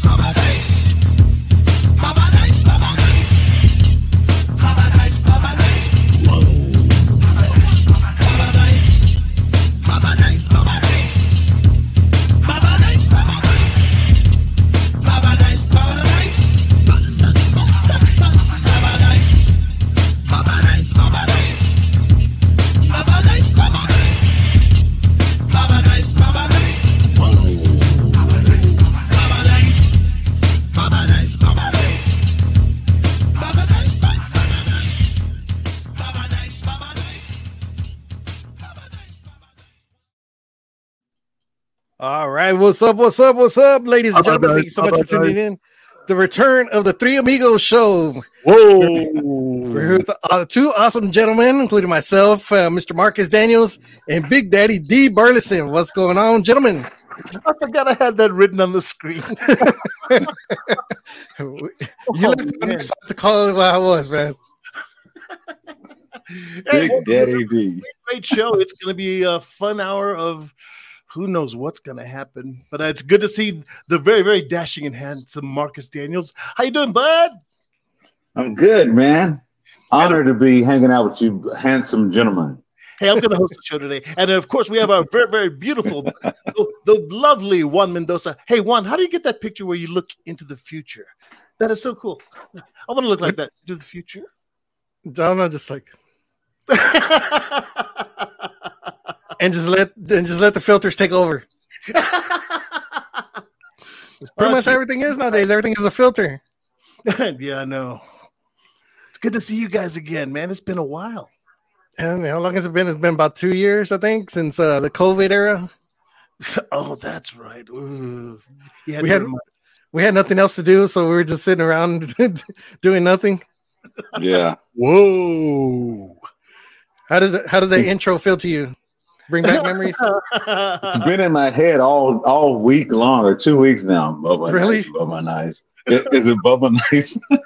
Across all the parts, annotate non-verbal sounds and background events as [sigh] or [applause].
All right, what's up? What's up? What's up, ladies and gentlemen? Thank you so much for tuning in. The return of the Three Amigos show. Whoa! We're here with uh, two awesome gentlemen, including myself, uh, Mr. Marcus Daniels, and Big Daddy Dee Burleson. What's going on, gentlemen? I forgot I had that written on the screen. [laughs] you left me to call it what I was, man. Big well, Daddy D. great show. It's going to be a fun hour of who knows what's going to happen. But uh, it's good to see the very, very dashing and handsome Marcus Daniels. How you doing, bud? I'm good, man. Honored to be hanging out with you, handsome gentlemen. Hey, I'm going to host the show today. And of course, we have our very, very beautiful, the, the lovely Juan Mendoza. Hey, Juan, how do you get that picture where you look into the future? That is so cool. I want to look like that into the future. I'm not just like, [laughs] and just let and just let the filters take over. [laughs] Pretty much everything is nowadays. Everything is a filter. [laughs] yeah, I know. It's good to see you guys again, man. It's been a while. And how long has it been? It's been about two years, I think, since uh, the COVID era. [laughs] Oh, that's right. Ooh. You We had- remind us. We had nothing else to do, so we were just sitting around doing nothing. Yeah. Whoa. How did the, how did the intro feel to you? Bring back [laughs] memories. It's been in my head all all week long or two weeks now. Bubba Really? nice, Bubba nice. I- Is it Bubba nice? [laughs]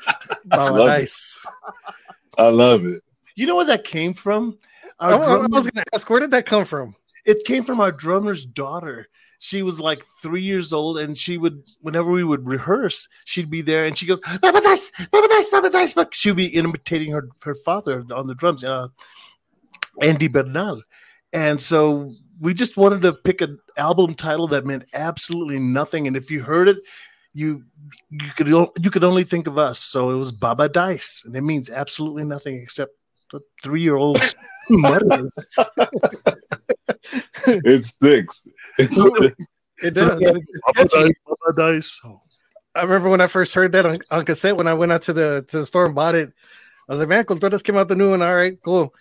Oh, Love it. nice. I love it. you know where that came from? Our I, I was going to ask, where did that come from? it came from our drummer's daughter. She was like three years old, and she would, whenever we would rehearse, she'd be there, and she goes, "Baba dice, Baba dice, Baba dice." She'd be imitating her her father on the drums, uh, Andy Bernal, and so we just wanted to pick an album title that meant absolutely nothing, and if you heard it, you you could you could only think of us. So it was Baba Dice, and it means absolutely nothing except the three year olds. [laughs] It sticks. It sticks. It So, does. yeah, It's Baba. Dice, Baba Dice. Oh. I remember when I first heard that on, on cassette when I went out to the to the store and bought it. I was like, man, Culturas came out the new one. All right, cool.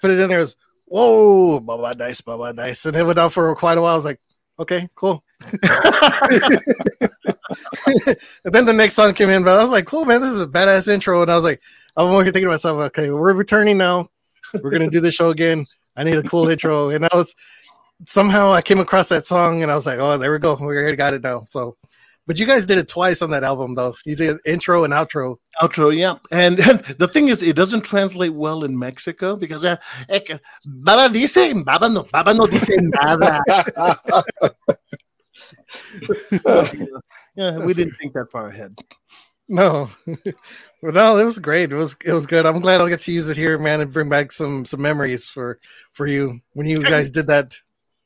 Put it in there. It was, whoa, Baba Dice, Baba Dice. And it went out for quite a while. I was like, okay, cool. and [laughs] then the next song came in, but I was like, cool, man, this is a badass intro. And I was like, I'm here thinking to myself, okay, we're returning now. We're gonna do the show again. I need a cool intro. And I was somehow I came across that song and I was like, oh, there we go. We already got it now. So but you guys did it twice on that album, though. You did intro and outro. Outro, yeah. And, and [laughs] the thing is, it doesn't translate well in Mexico because uh, eh, Baba dice, Baba no, Baba no dice nada. [laughs] Yeah, we didn't think that far ahead. No, [laughs] well, no, it was great. It was it was good. I'm glad I'll get to use it here, man, and bring back some some memories for for you when you guys did that.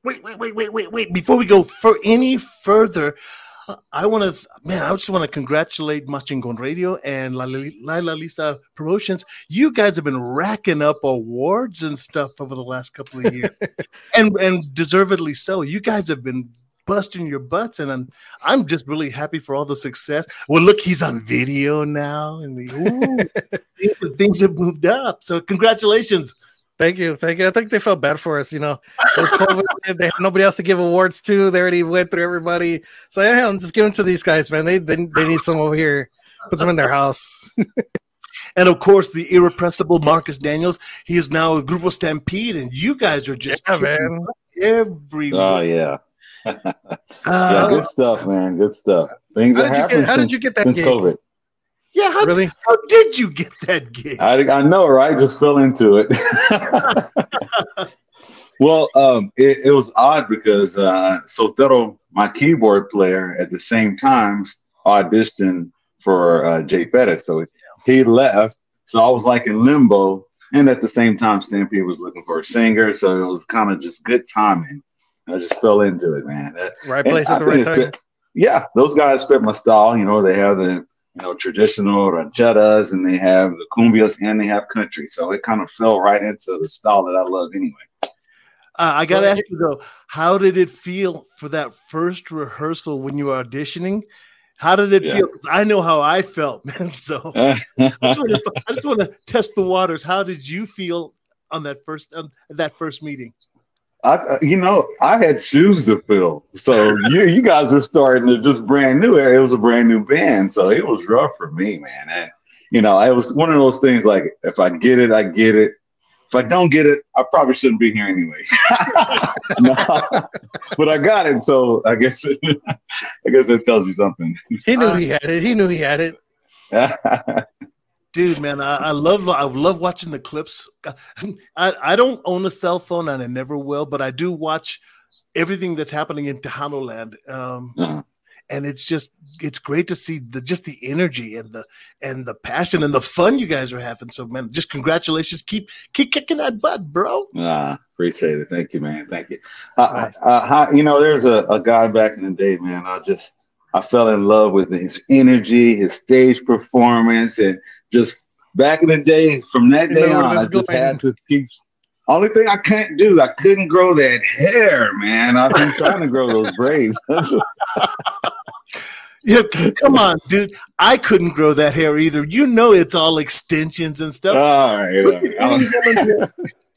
Wait, wait, wait, wait, wait, wait. Before we go for any further, I want to, man, I just want to congratulate Mas Chingon Radio and La, La, Lisa Promotions. You guys have been racking up awards and stuff over the last couple of [laughs] years, and and deservedly so. You guys have been busting your butts, and I'm I'm just really happy for all the success. Well, look, he's on video now, and we, ooh, [laughs] things have moved up. So, congratulations. Thank you, thank you. I think they felt bad for us. You know, it was COVID. [laughs] they had nobody else to give awards to. They already went through everybody. So yeah, I'm just giving to these guys, man. They they, they need some over here. Put them in their house. [laughs] And of course, the irrepressible Marcus Daniels. He is now with Grupo Stampede, and you guys are just Yeah, man. butt everywhere. oh yeah. [laughs] Yeah, Uh, good stuff, man. Good stuff. Things How that did you get- how did you get that since gig? COVID. Yeah, how, Really? how did you get that gig? I, I know, right? Just fell into it. [laughs] well, um, it, it was odd because uh, Sotero, my keyboard player, at the same time auditioned for uh, Jay Pettis. So he left. So I was like in limbo. And at the same time, Stampede was looking for a singer. So it was kind of just good timing. I just fell into it, man. That- Right and place at the right time. fit- yeah, those guys fit my style. You know, they have the you know traditional rancheras and they have the cumbias and they have country. So it kind of fell right into the style that I love anyway. Uh, I got to ask you though, how did it feel for that first rehearsal when you were auditioning? How did it Yeah. feel? 'Cause I know how I felt, [laughs] man. So [laughs] I just want to, I just want to test the waters. How did you feel on that first on that first meeting? I, uh, you know, I had shoes to fill. So [laughs] you, you guys were starting to just brand new. It was a brand new band, so it was rough for me, man. And you know, it was one of those things like if I get it, I get it. If I don't get it, I probably shouldn't be here anyway. [laughs] But I got it, so I guess [laughs] I guess it tells you something. He knew he had it. He knew he had it. Dude, man, I, I love I love watching the clips. I, I don't own a cell phone and I never will, but I do watch everything that's happening in Tejano land. Um, Uh-huh. and it's just it's great to see the just the energy and the and the passion and the fun you guys are having. So man, just congratulations. Keep keep kicking that butt, bro. Ah, appreciate it. Thank you, man. Thank you. Uh, Nice. uh, you know, there's a, a guy back in the day, man. I just I fell in love with his energy, his stage performance, and just back in the day, from that day on, I just going. had to keep. Only thing I can't do, I couldn't grow that hair, man. I've been trying to grow those braids. [laughs] [laughs] Yeah, come on, dude. I couldn't grow that hair either. You know it's all extensions and stuff. Ah, all right. Look at, all any right. woman's hair.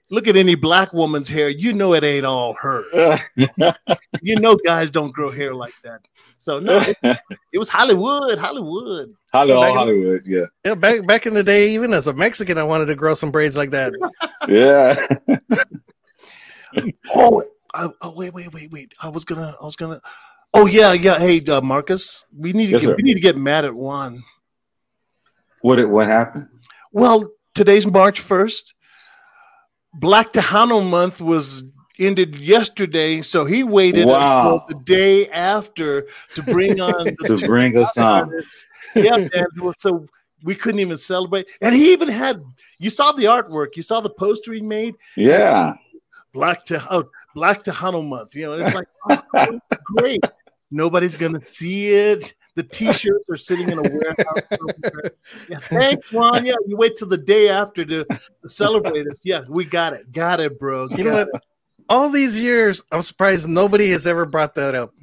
Look at any black woman's hair. You know it ain't all hers. [laughs] You know guys don't grow hair like that. So no, it, it was Hollywood, Hollywood. Hello, Back in- Hollywood. Yeah. Yeah, back back in the day, even as a Mexican, I wanted to grow some braids like that. [laughs] Yeah. [laughs] Oh, I, oh wait, wait, wait, wait. I was gonna, I was gonna. Oh yeah, yeah. Hey, uh, Marcus, we need to Yes, get, sir. we need to get mad at Juan. What it what happened? Well, today's March first. Black Tejano month was ended yesterday, so he waited Wow. until the day after to bring on [laughs] the To bring us on. Yeah, man. So we couldn't even celebrate, and he even had. You saw the artwork. You saw the poster he made. Yeah. Black to oh, Black Tejano month. You know, it's like oh, [laughs] great. Nobody's gonna see it. The T-shirts are sitting in a warehouse. yeah, thanks, Juan. Yeah, you wait till the day after to, to celebrate it. Yeah, we got it. Got it, bro. You know Got what? All these years, I'm surprised nobody has ever brought that up.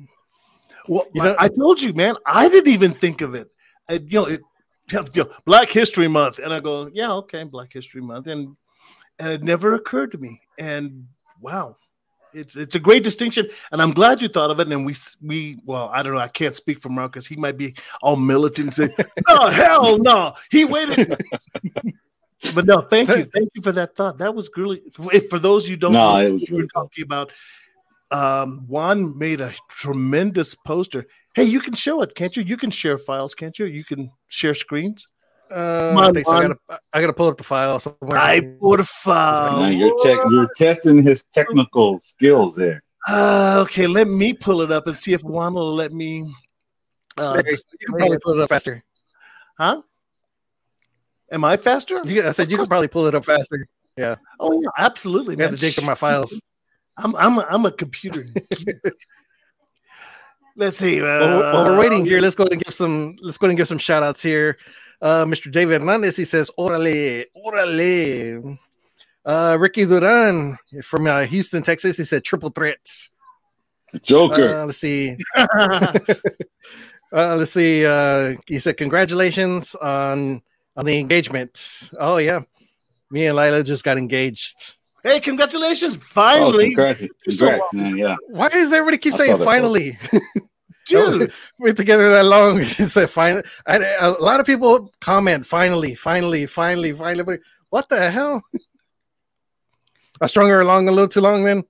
Well, You know- I, I told you, man. I didn't even think of it. Uh, you know, it, [laughs] you know, Black History Month, and I go, yeah, okay, Black History Month, and and it never occurred to me. And wow, it's it's a great distinction, and I'm glad you thought of it. And we we well, I don't know, I can't speak for Marcus. He might be all militant and say, no, [laughs] hell no, he waited. [laughs] but no, thank you, thank you for that thought. That was really if for those you don't No, know, it was we were really cool. talking about um, Juan made a tremendous poster. Hey, you can show it, can't you? You can share files, can't you? You can share screens. Uh, on, I, so. I gotta I gotta pull up the file somewhere. I put a file. Now you're tech, you're testing his technical skills there. Uh, okay, let me pull it up and see if Juan will let me. Uh, There, you can probably pull it up faster. huh? Am I faster? You, I said you could probably pull it up faster. Yeah. Oh, yeah, absolutely, I have man. to dig through my files. [laughs] I'm I'm a, I'm a computer. [laughs] Let's see. Uh, While, we're- while we're waiting here, let's go ahead and give some let's go ahead and give some shout outs here. Uh, Mr. David Hernandez, he says, Orale, Orale. Uh, Ricky Duran from uh, Houston, Texas, he said triple threats. Joker. Uh, let's see. [laughs] uh, let's see. Uh, he said, congratulations on on the engagement. Oh yeah, me and Lila just got engaged. hey, congratulations! oh, Finally, congrats, So man. Yeah. Why does everybody keep I saying finally? [laughs] dude. [laughs] We're together that long. [laughs] It's a final. I, a lot of people comment finally, finally, finally, finally. But what the hell? I strung her along a little too long. Then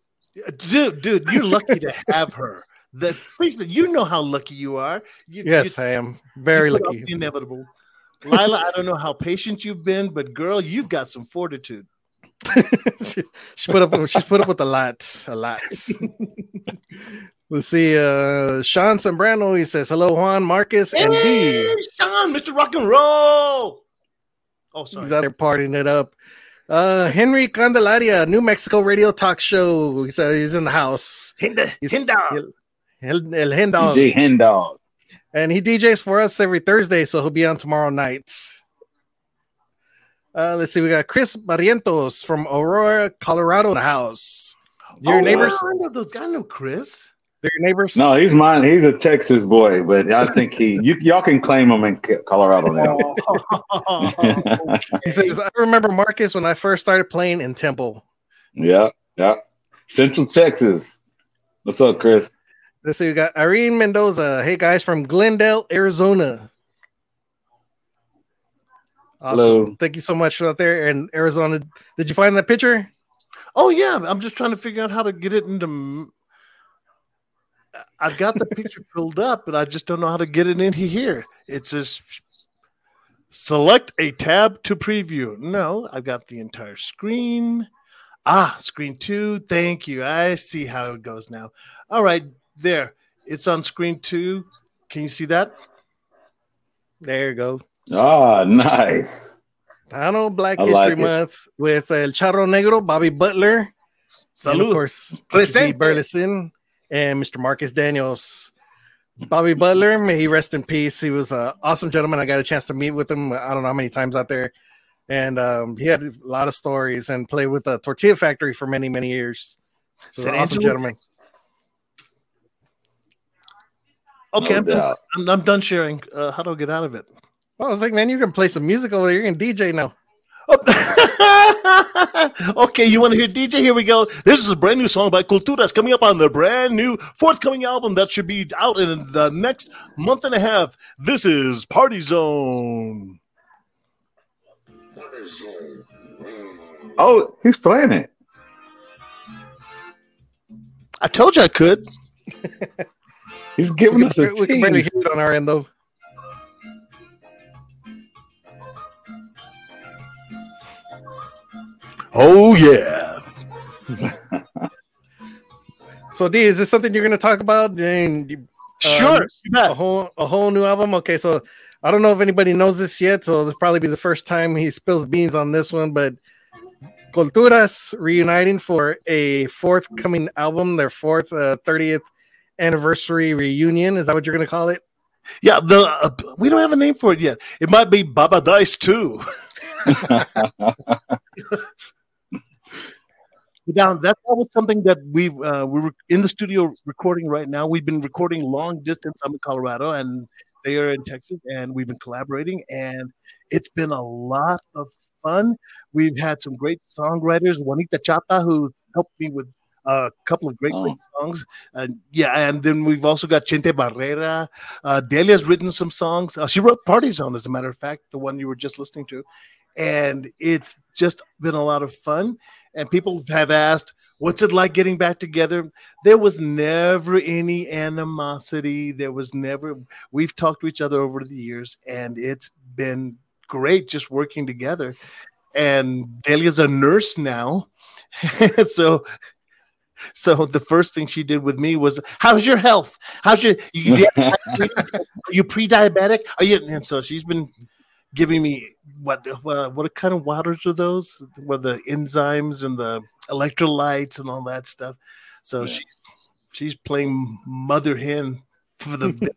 dude, dude, you're lucky to have her. That please, you know how lucky you are. You, yes, you- I am very you put up lucky. Inevitable. Lila, I don't know how patient you've been, but girl, you've got some fortitude. she, [laughs] she put up she's put up with a lot, a lot. [laughs] Let's see. Uh Sean Zambrano, he says, Hello, Juan, Marcus, and D. Hey, Sean, Mr. Rock and Roll. Oh, sorry. He's out there partying it up. Uh Henry Candelaria, New Mexico radio talk show. He said he's in the house. Hinder, He's hinder. El, El Hen Dog. DJ Hen Dog. And he DJs for us every Thursday, so he'll be on tomorrow night. Uh, let's see, we got Chris Barrientos from Aurora, Colorado, in the house. Your Oh, neighbors? I know those. I know Chris. They're your neighbors? No, he's mine. He's a Texas boy, but I think he you y'all can claim him in Colorado now. [laughs] [laughs] He says, I remember Marcus when I first started playing in Temple. yeah, yeah. Central Texas. What's up, Chris? Let's see, we got Irene Mendoza. Hey guys from Glendale, Arizona. Awesome. Hello. Thank you so much out there in Arizona. Did you find that picture? oh yeah, I'm just trying to figure out how to get it into. I've got the picture [laughs] filled up, but I just don't know how to get it in here. It says select a tab to preview. No, I've got the entire screen. Ah, screen two. Thank you. I see how it goes now. All right, there. It's on screen two. Can you see that? There you go. Ah, nice. Pano Black I History like it. Month with El Charro Negro, Bobby Butler, and of course, Presente. Burleson and Mr. Marcus Daniels. Bobby Butler, may he rest in peace. He was an awesome gentleman. I got a chance to meet with him. I don't know how many times out there, and um, he had a lot of stories and played with the Tortilla Factory for many, many years. So San an awesome Angelo, gentleman. Okay, No I'm, done. I'm, I'm done sharing. Uh, how do I get out of it? Oh, I was like, man, you can play some music over there. You can DJ now. Oh. [laughs] okay, you want to hear DJ? Here we go. This is a brand new song by Culturas coming up on the brand new forthcoming album that should be out in the next month and a half. This is Party Zone. Oh, he's playing it. I told you I could. [laughs] He's giving We us a can, we can barely tease. hear it on our end, though. Oh, yeah. [laughs] So, D, is this something you're going to talk about? And you- Sure. Um, you bet. a whole a whole new album. Okay, so I don't know if anybody knows this yet, so this probably be the first time he spills beans on this one. But Culturas reuniting for a forthcoming album, their fourth uh, 30th anniversary reunion. Is that what you're going to call it? Yeah, the uh, we don't have a name for it yet. It might be Baba Dice too. [laughs] Now that, that was something that we uh, we were in the studio recording right now. We've been recording long distance. I'm in Colorado, and they are in Texas, and we've been collaborating, and it's been a lot of fun. We've had some great songwriters, Juanita Chapa, who's helped me with a couple of great, Oh. great songs. And yeah, and then we've also got Chente Barrera. Uh, Delia's written some songs. Uh, she wrote Party Zone, as a matter of fact, the one you were just listening to. And it's just been a lot of fun. And people have asked, what's it like getting back together? There was never any animosity. There was never, we've talked to each other over the years, and it's been great just working together. And Delia's a nurse now. [laughs] so, so the first thing she did with me was, "How's your health? How's your you, you, are you pre-diabetic? Are you?" And so she's been giving me what what, what kind of waters are those? Where the enzymes and the electrolytes and all that stuff. So Yeah. she's she's playing mother hen for the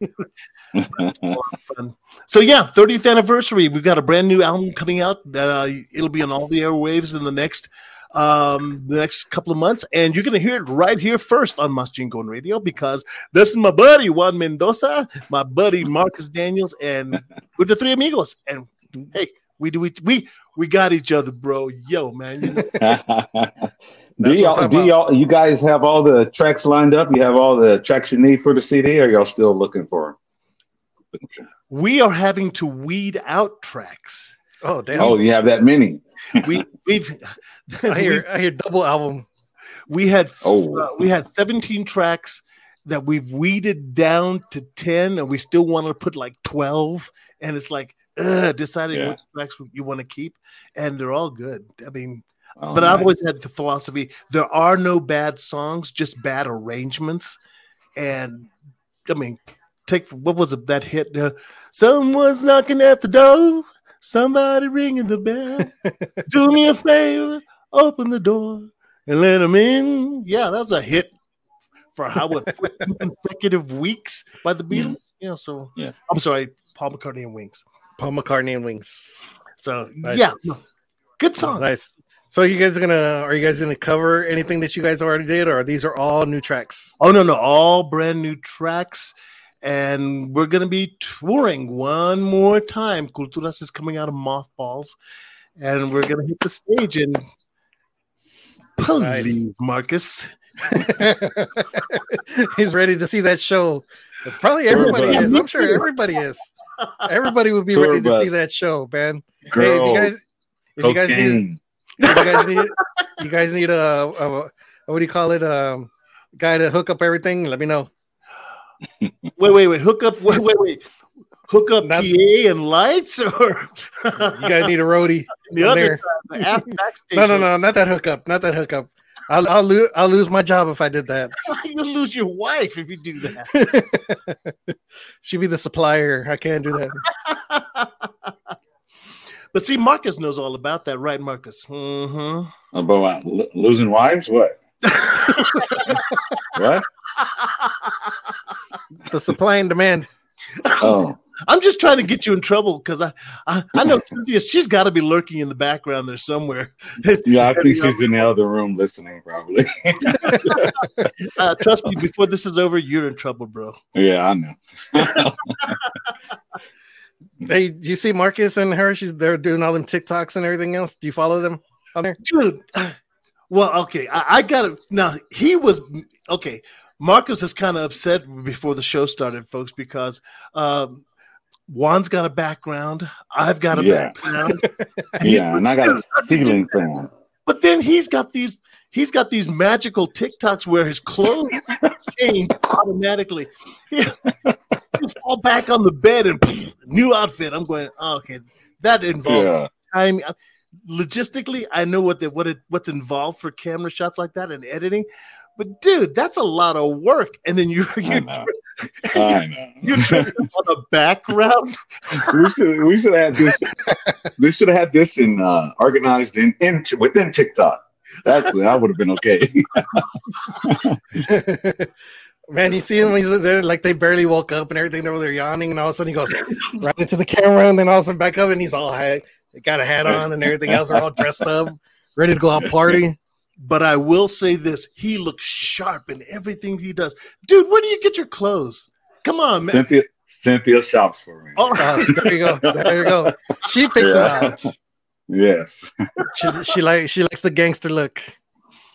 it's a lot of fun. So yeah, 30th anniversary. We've got a brand new album coming out that uh, it'll be on all the airwaves in the next um the next couple of months and you're gonna hear it right here first on Mas Chingon Radio because this is my buddy Juan Mendoza, my buddy Marcus Daniels, and [laughs] we're the three amigos. And hey, we do we we we got each other, bro. Yo, man. You know, [laughs] do y'all, do y'all, you guys have all the tracks lined up? You have all the tracks you need for the CD, or y'all still looking for? we are having to weed out tracks. Oh, damn. Oh, you have that many. [laughs] We we've I hear, I hear double album. we had Oh. uh, we had 17 tracks that we've weeded down to 10 and we still want to put like 12 and it's like uh deciding Yeah. which tracks you want to keep and they're all good i mean Oh, but I've always had the philosophy there are no bad songs, just bad arrangements. And I mean, take what was it that hit? Uh, Someone's knocking at the door, somebody ringing the bell. [laughs] Do me a favor, open the door and let them in. Yeah, that's a hit for how what [laughs] consecutive weeks by the Beatles. Yeah, so Yeah. I'm sorry, Paul McCartney and Wings. Paul McCartney and Wings. So Nice. yeah, good song. Nice. So you guys are gonna are you guys gonna cover anything that you guys already did, or these are all new tracks? Oh no, no, all brand new tracks, and we're gonna be touring one more time. Culturas is coming out of mothballs, and we're gonna hit the stage and please, Nice. Marcus. [laughs] He's ready to see that show. Probably everybody Everybody. is. I'm sure everybody is. Everybody would be Tour ready to see that show, man. Hey, if you guys, if you guys need, if you guys need, you guys need a, a, what do you call it? Um, guy to hook up everything. Let me know. Wait, wait, wait. Hook up. Wait, wait, wait. Hook up Not- PA and lights, or You guys need a roadie. [laughs] the other there. side, the after backstage. [laughs] No, no, no, not that hookup. Not that hookup. I'll I'll, lo- I'll lose my job if I did that. [laughs] You'll lose your wife if you do that. She'd be the supplier. I can't do that. But see, Marcus knows all about that, right, Marcus? Mm-hmm. About what, lo- losing wives? What? What? The supply and demand. Oh, I'm just trying to get you in trouble because I, I I know Cynthia. She's got to be lurking in the background there somewhere. yeah. I think [laughs] she's in the other room listening, probably. [laughs] Uh, trust me, before this is over, you're in trouble, bro. yeah, I know. [laughs] Hey, do you see Marcus and her? She's they're doing all them TikToks and everything else. Do you follow them on there? dude. Well, okay, I, I got to now. He was okay. Marcus is kind of upset before the show started, folks, because um, Juan's got a background. I've got a Yeah. background, [laughs] Yeah, and I got a ceiling fan. but then he's got these. He's got these magical TikToks where his clothes [laughs] change automatically. He'll fall back on the bed and pff, new outfit. I'm going. Oh, okay, that involves Yeah, time logistically i know what the what it what's involved for camera shots like that and editing but dude that's a lot of work and then you're [laughs] you're, know. I know. you're on a background [laughs] we should we should have this. We should have had this in uh, organized in, in within TikTok. That's that would have been okay. [laughs] Man, you see him, he's there like they barely woke up and everything. They're, they're yawning, and all of a sudden he goes right into the camera, and then all of a sudden back up, and he's all had, got a hat on and everything else. They're all dressed up, [laughs] ready to go out party. but i will say this he looks sharp in everything he does dude where do you get your clothes come on man Cynthia Cynthia shops for me. oh, Oh, there you go, there you go. She picks Yeah. him out. [laughs] Yes. She, she like she likes the gangster look.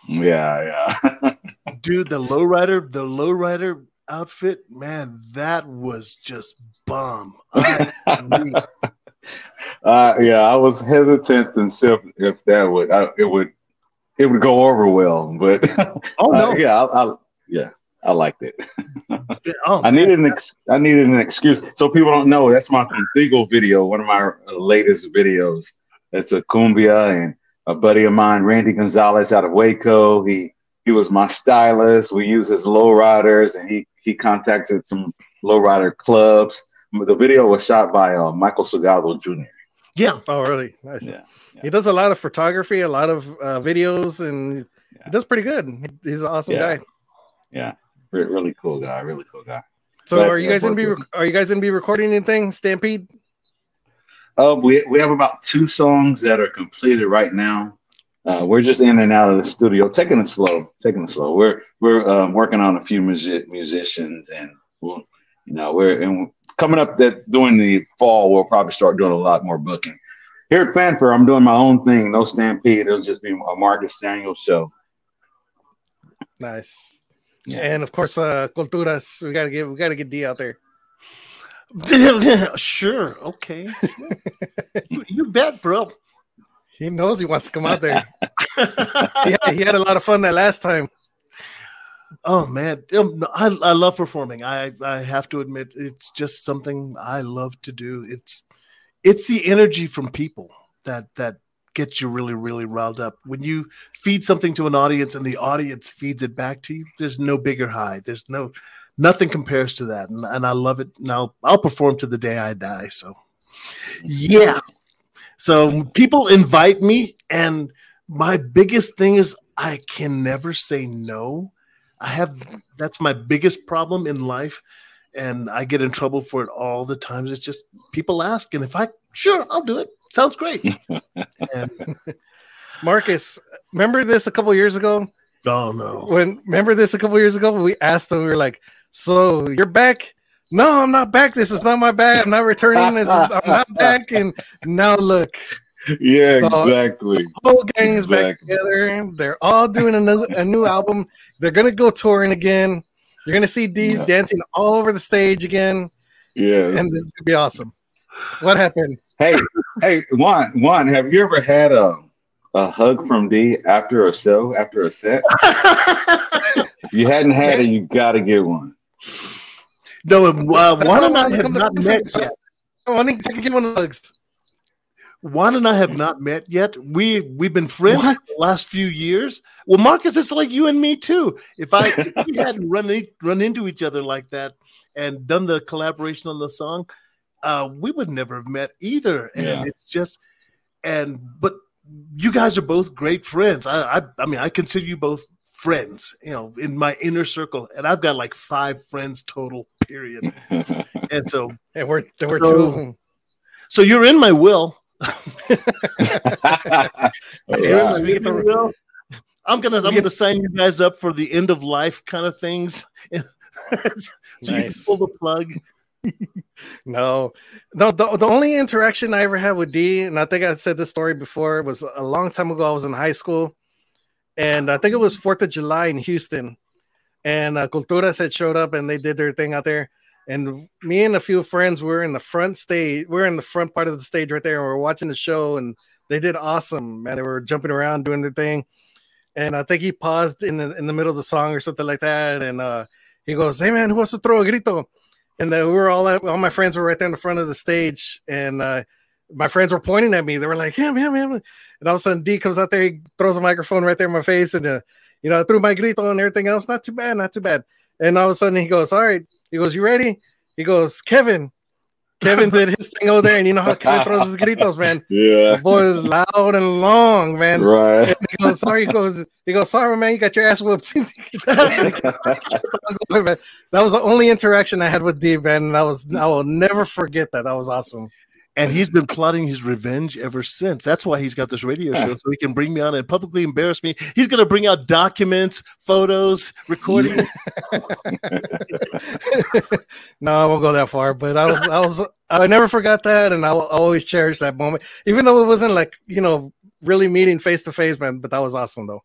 Yeah, yeah. [laughs] dude the lowrider the lowrider outfit man that was just bomb I- uh, yeah, I was hesitant and see if, if that would I, it would it would go over well, but [laughs] oh uh, no yeah, I, I, yeah, I liked it. oh, I needed an ex- I needed an excuse. So people don't know that's my Contigo video, one of my uh, latest videos. It's a cumbia and a buddy of mine, Randy Gonzalez out of Waco. He he was my stylist. We use his lowriders, and he he contacted some lowrider clubs. The video was shot by uh, Michael Sagado Jr. yeah Oh, really? Nice. Yeah, He does a lot of photography, a lot of uh, videos, and Yeah. he does pretty good. He's an awesome Yeah. guy. Yeah, Re- really cool guy. Really cool guy. So, Glad are you guys gonna be worked are you guys gonna be recording anything, Stampede? Uh, we we have about two songs that are completed right now. Uh, we're just in and out of the studio, taking it slow, taking it slow. We're we're um, working on a few music musicians, and we'll, you know, we're and coming up that during the fall, we'll probably start doing a lot more booking. Here at Fanfare, I'm doing my own thing, no stampede. It'll just be a Marcus Daniel show. Nice. Yeah. And of course, uh, Culturas. We gotta get we gotta get D out there. [laughs] sure. Okay. [laughs] you, you bet, bro. He knows he wants to come out there. [laughs] he, had, he had a lot of fun that last time. Oh man, Um, I I love performing. I I have to admit, it's just something I love to do. It's it's the energy from people that that gets you really, really riled up. When you feed something to an audience and the audience feeds it back to you, there's no bigger high. There's no nothing compares to that. And, and I love it. Now I'll perform to the day I die. So yeah. So people invite me, and my biggest thing is I can never say no. I have that's my biggest problem in life, and I get in trouble for it all the times. It's just people ask, and if I sure I'll do it. Sounds great. [laughs] and, [laughs] Marcus, remember this a couple years ago? oh no, When remember this a couple years ago? When we asked them, we were like, "So you're back?" No, I'm not back. This is not my bag. I'm not returning. This is, I'm not back. And now look, [laughs] yeah, So- exactly. whole gang is back together. They're all doing a new a new album. They're gonna go touring again. You're gonna see D Yeah. dancing all over the stage again, Yeah. and it's gonna be awesome. What happened? hey, hey, Juan, Juan, have you ever had a a hug from D after a show, after a set? [laughs] If you hadn't had it, you got to get one. no. Uh, Juan and I Come have not met yet. I think I can give one of the hugs. Juan and I have not met yet. We we've been friends What? for the last few years. Well, Marcus, it's like you and me too. If I if we [laughs] hadn't run in, run into each other like that and done the collaboration on the song, uh, we would never have met either. And Yeah. it's just and but you guys are both great friends. I, I I mean I consider you both friends. You know, in my inner circle, and I've got like five friends total. Period. [laughs] And so And we're there were So- two of them. so you're in my will. Yeah. Yeah, we get the- I'm gonna I'm gonna sign you guys up for the end of life kind of things. [laughs] so you can pull the plug. No, no. The, the only interaction I ever had with D, and I think I said this story before, was a long time ago. I was in high school, and I think it was Fourth of July in Houston, and uh, Culturas had showed up and they did their thing out there. And me and a few friends were in the front stage. We're in the front part of the stage right there, and we're watching the show. And they did awesome, man. They were jumping around doing their thing. And I think he paused in the in the middle of the song or something like that. And uh, he goes, "Hey man, who wants to throw a grito?" and then we were all at, all my friends were right there in the front of the stage, and uh, my friends were pointing at me. They were like, "Him, him, him!" And all of a sudden, D comes out there, he throws a microphone right there in my face, and uh, you know, threw my grito and everything else. Not too bad, not too bad. And all of a sudden, he goes, "All right," he goes, "You ready?" He goes, "Kevin." Kevin did his thing over there, and you know how Kevin throws his gritos, man. [laughs] yeah, The boy is loud and long, man. right. And he goes, sorry. He goes, he goes, sorry, man. You got your ass whooped. [laughs] that was the only interaction I had with D, man. And I was, I will never forget that. That was awesome. And he's been plotting his revenge ever since. That's why he's got this radio show, so he can bring me on and publicly embarrass me. He's gonna bring out documents, photos, recordings. [laughs] no, I won't go that far, but I was, I was, I never forgot that, and I will always cherish that moment, even though it wasn't like you know really meeting face to face, man. But that was awesome, though.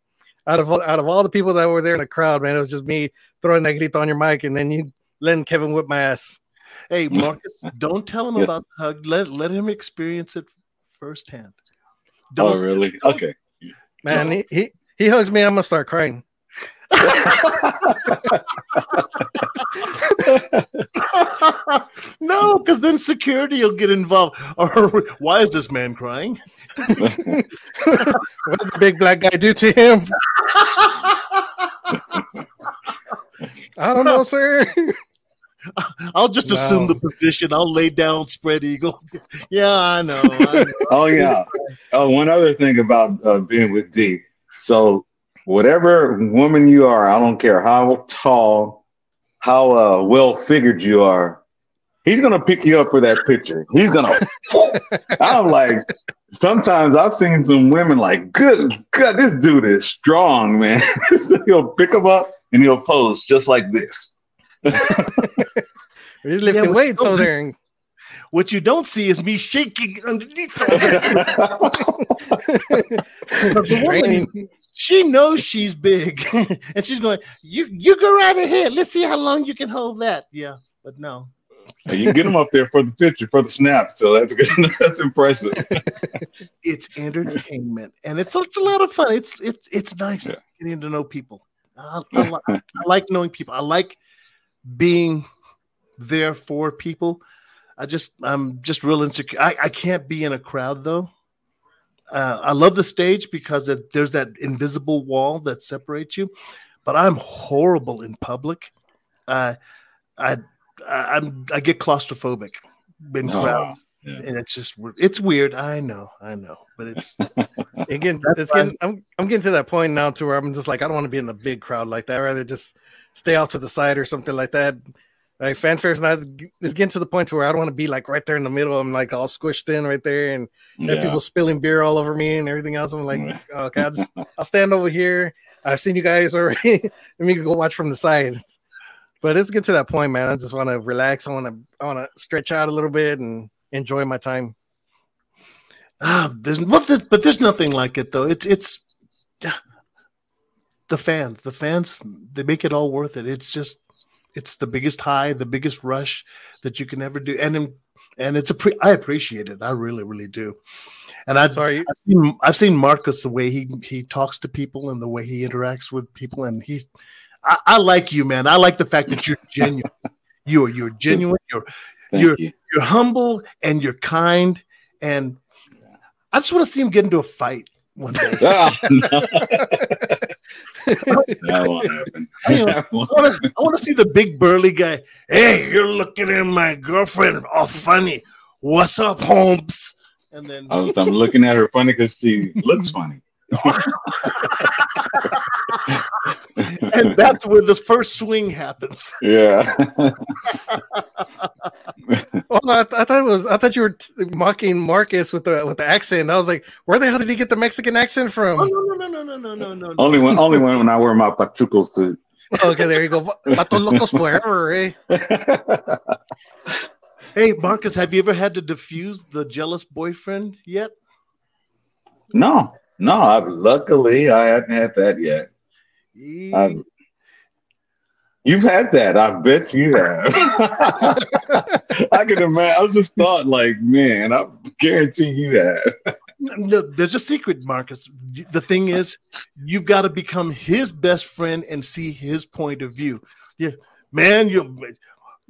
Out of all- out of all the people that were there in the crowd, man, it was just me throwing that grito on your mic, and then you letting Kevin whip my ass. Hey, Marcus, don't tell him Yeah. about the hug. Let let him experience it firsthand. oh, Don't really? Okay. Man, No. he, he he hugs me, I'm gonna start crying. [laughs] no, because then security will get involved. [laughs] Or why is this man crying? [laughs] What did the big black guy do to him? I don't know, sir. [laughs] I'll just assume the position. I'll lay down, spread eagle. [laughs] yeah, I know. I know. [laughs] Oh yeah. Oh, one other thing about uh, being with D. So whatever woman you are, I don't care how tall, how uh, well figured you are, he's gonna pick you up for that picture. He's gonna. I'm like, sometimes I've seen some women like, good God, this dude is strong, man. he'll pick him up and he'll pose just like this. [laughs] He's lifting but weights oh, over there. and- What you don't see is me shaking underneath. her. [laughs] The woman, she knows she's big, [laughs] and she's going. You you go right ahead. Let's see how long you can hold that. Yeah, but no. you can get him up there for the picture, for the snap. So that's good. that's impressive. it's entertainment and it's it's a lot of fun. It's it's it's nice Yeah. getting to know people. I, I, li- I like knowing people. I like being there for people. I just I'm just real insecure. I, I can't be in a crowd though. Uh, I love the stage because it, there's that invisible wall that separates you. But I'm horrible in public. Uh, I, I I'm I get claustrophobic in Oh, crowds, yeah. and it's just it's weird. I know, I know, but it's [laughs] Again, That's it's getting, I'm I'm getting to that point now to where I'm just like I don't want to be in the big crowd like that. I'd rather just stay out to the side or something like that. Like fanfare's not it's getting to the point to where I don't want to be like right there in the middle. I'm like all squished in right there and have Yeah. people spilling beer all over me and everything else. I'm like, [laughs] okay, I'll just I'll stand over here. I've seen you guys already. [laughs] Let me go watch from the side. But it's get to that point, man. I just want to relax. I want to I want to stretch out a little bit and enjoy my time. ah, there's what, the, but there's nothing like it though. It's it's yeah, the fans, the fans, they make it all worth it. It's just it's the biggest high, the biggest rush that you can ever do, and and it's a pre- I appreciate it. I really, really do. And I Sorry, I've seen, I've seen Marcus the way he he talks to people and the way he interacts with people, and he's I, I like you, man. I like the fact that you're [laughs] genuine. you are you're genuine. You're Thank you're- you. you're humble and you're kind, and I just want to see him get into a fight one day. [laughs] Ah, no. [laughs] that won't happen. [laughs] I. Want to I want to see the big burly guy. Hey, you're looking at my girlfriend all funny. What's up, Holmes? And then I was, I'm looking at her funny because she looks funny. [laughs] and that's where the first swing happens. Yeah. [laughs] oh I, th- I, thought it was. I thought you were t- mocking Marcus with the with the accent. I was like, where the hell did he get the Mexican accent from? Oh, no, no, no, no, no, no, no. Only when, only when, when I wear my pachuco suit. okay, there you go. [laughs] Pato locos forever, eh? [laughs] hey, Marcus, have you ever had to defuse the jealous boyfriend yet? No, no. I've, luckily, I haven't had that yet. I've, you've had that. I bet you have. [laughs] [laughs] I can imagine. I just thought, like, man, I guarantee you that. No, there's a secret, Marcus. The thing is, you've got to become his best friend and see his point of view. Yeah, man, you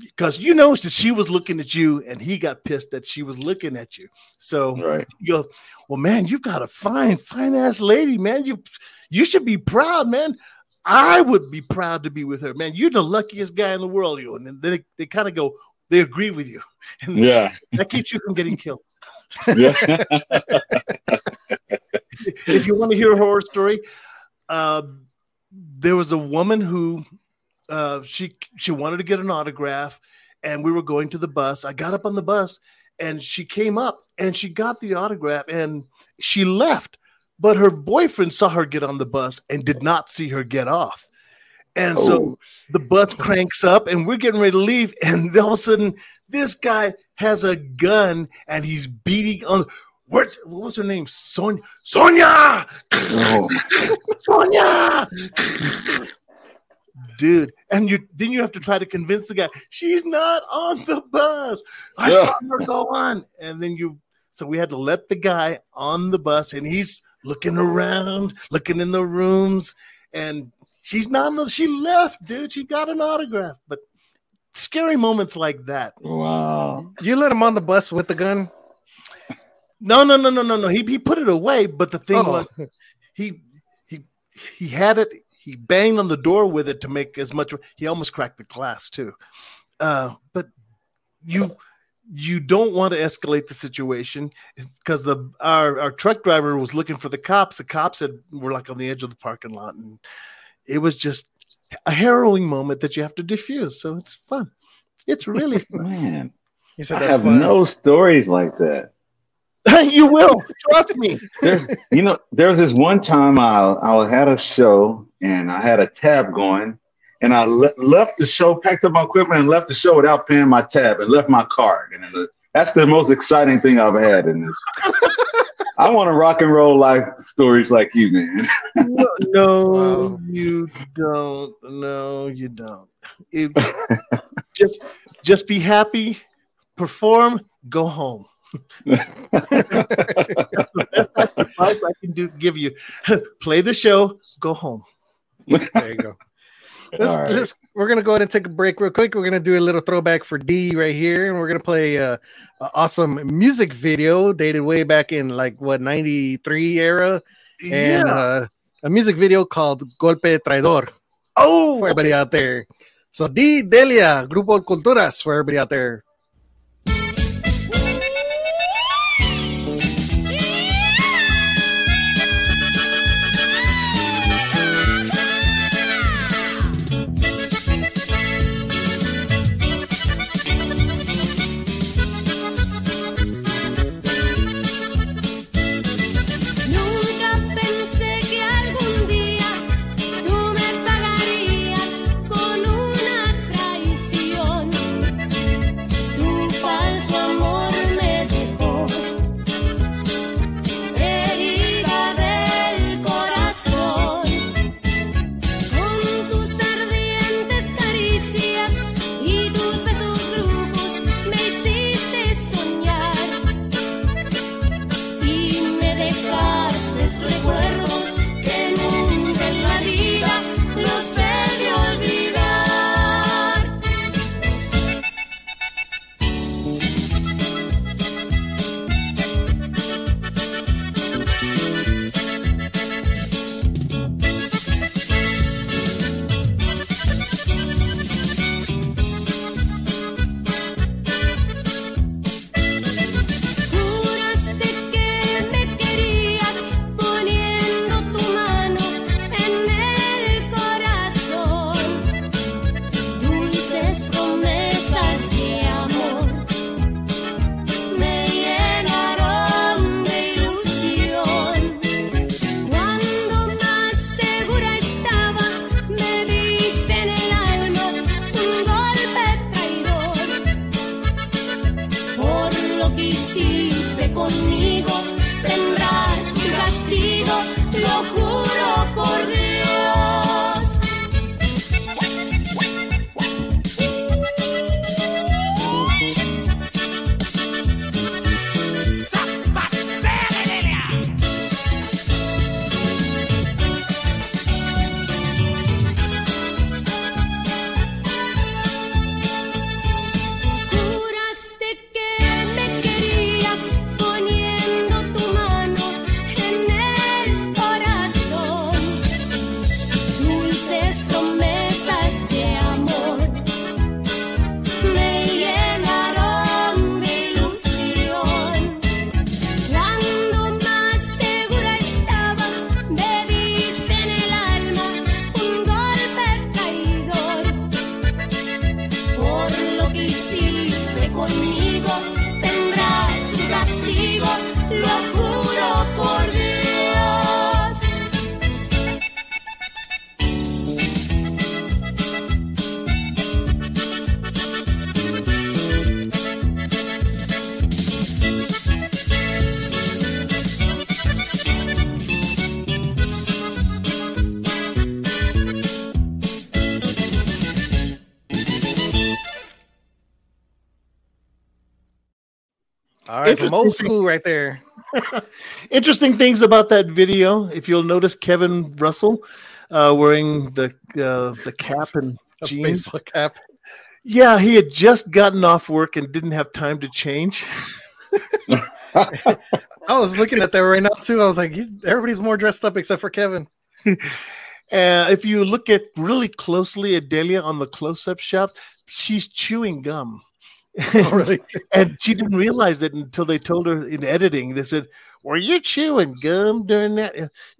because you know that she was looking at you and he got pissed that she was looking at you. So Right. you go, well, man, you've got a fine, fine ass lady, man. You you should be proud, man. I would be proud to be with her, man. You're the luckiest guy in the world, you. And then they, they kind of go, they agree with you, [laughs] and Yeah. that keeps you from getting killed. Yeah. [laughs] if you want to hear a horror story, uh, there was a woman who uh, she she wanted to get an autograph, and we were going to the bus. I got up on the bus, and she came up and she got the autograph, and she left. But her boyfriend saw her get on the bus and did not see her get off. And so Oh, the bus cranks up and we're getting ready to leave [laughs] and all of a sudden this guy has a gun and he's beating on what what was her name? Sonia sonia! Oh, [laughs] sonia! Dude and you then you have to try to convince the guy she's not on the bus. I Yeah. saw her go on. And then you so we had to let the guy on the bus and he's looking around looking in the rooms and she's not she left dude she got an autograph but scary moments like that wow. You let him on the bus with the gun. no no no no no no he, he put it away but the thing Oh. was he he he had it he banged on the door with it to make as much he almost cracked the glass too uh but you you don't want to escalate the situation because the our, our truck driver was looking for the cops. The cops had were like on the edge of the parking lot and it was just a harrowing moment that you have to diffuse so it's fun. It's really fun. Man, He said I have fun. no stories like that. [laughs] you will trust me. There's, you know, there was this one time I I had a show and I had a tab going, and I le- left the show, packed up my equipment, and left the show without paying my tab, and left my card. And it- that's the most exciting thing I've had in this. [laughs] I want to rock and roll life stories like you, man. no, no Wow. you don't. No, you don't. It- [laughs] just, just be happy, perform, go home. [laughs] That's the advice I can do. Give you, play the show, go home. There you go. Let's, right. let's, we're gonna go ahead and take a break real quick. We're gonna do a little throwback for D right here, and we're gonna play uh, an awesome music video dated way back in like what 93 era and yeah. uh, a music video called Golpe Traidor oh, for everybody out there. So D Delia, Grupo Culturas for everybody out there. From old school right there. [laughs] Interesting things about that video. If you'll notice, Kevin Russell uh, wearing the uh, the cap and A jeans. baseball cap. Yeah, he had just gotten off work and didn't have time to change. [laughs] I was looking at that right now too. I was like, everybody's more dressed up except for Kevin. [laughs] Uh, if you look at really closely at Delia on the close-up shot, she's chewing gum. [laughs] Oh, really? [laughs] and she didn't realize it until they told her in editing. They said, "Were you chewing gum during that?"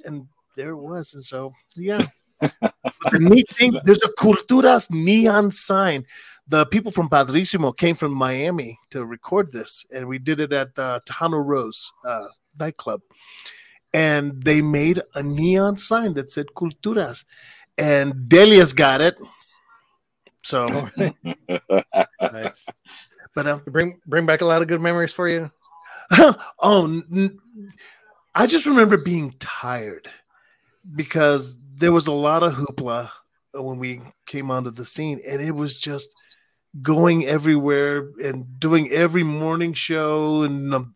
And there it was. And so, yeah. But the neat thing, [laughs] there's a Culturas neon sign. The people from Padrísimo came from Miami to record this, and we did it at the Tejano Rose uh, nightclub. And they made a neon sign that said Culturas, and Delia's got it. So, [laughs] nice. but uh, Bring bring back a lot of good memories for you. [laughs] oh, n- n- I just remember being tired because there was a lot of hoopla when we came onto the scene, and it was just going everywhere and doing every morning show and um,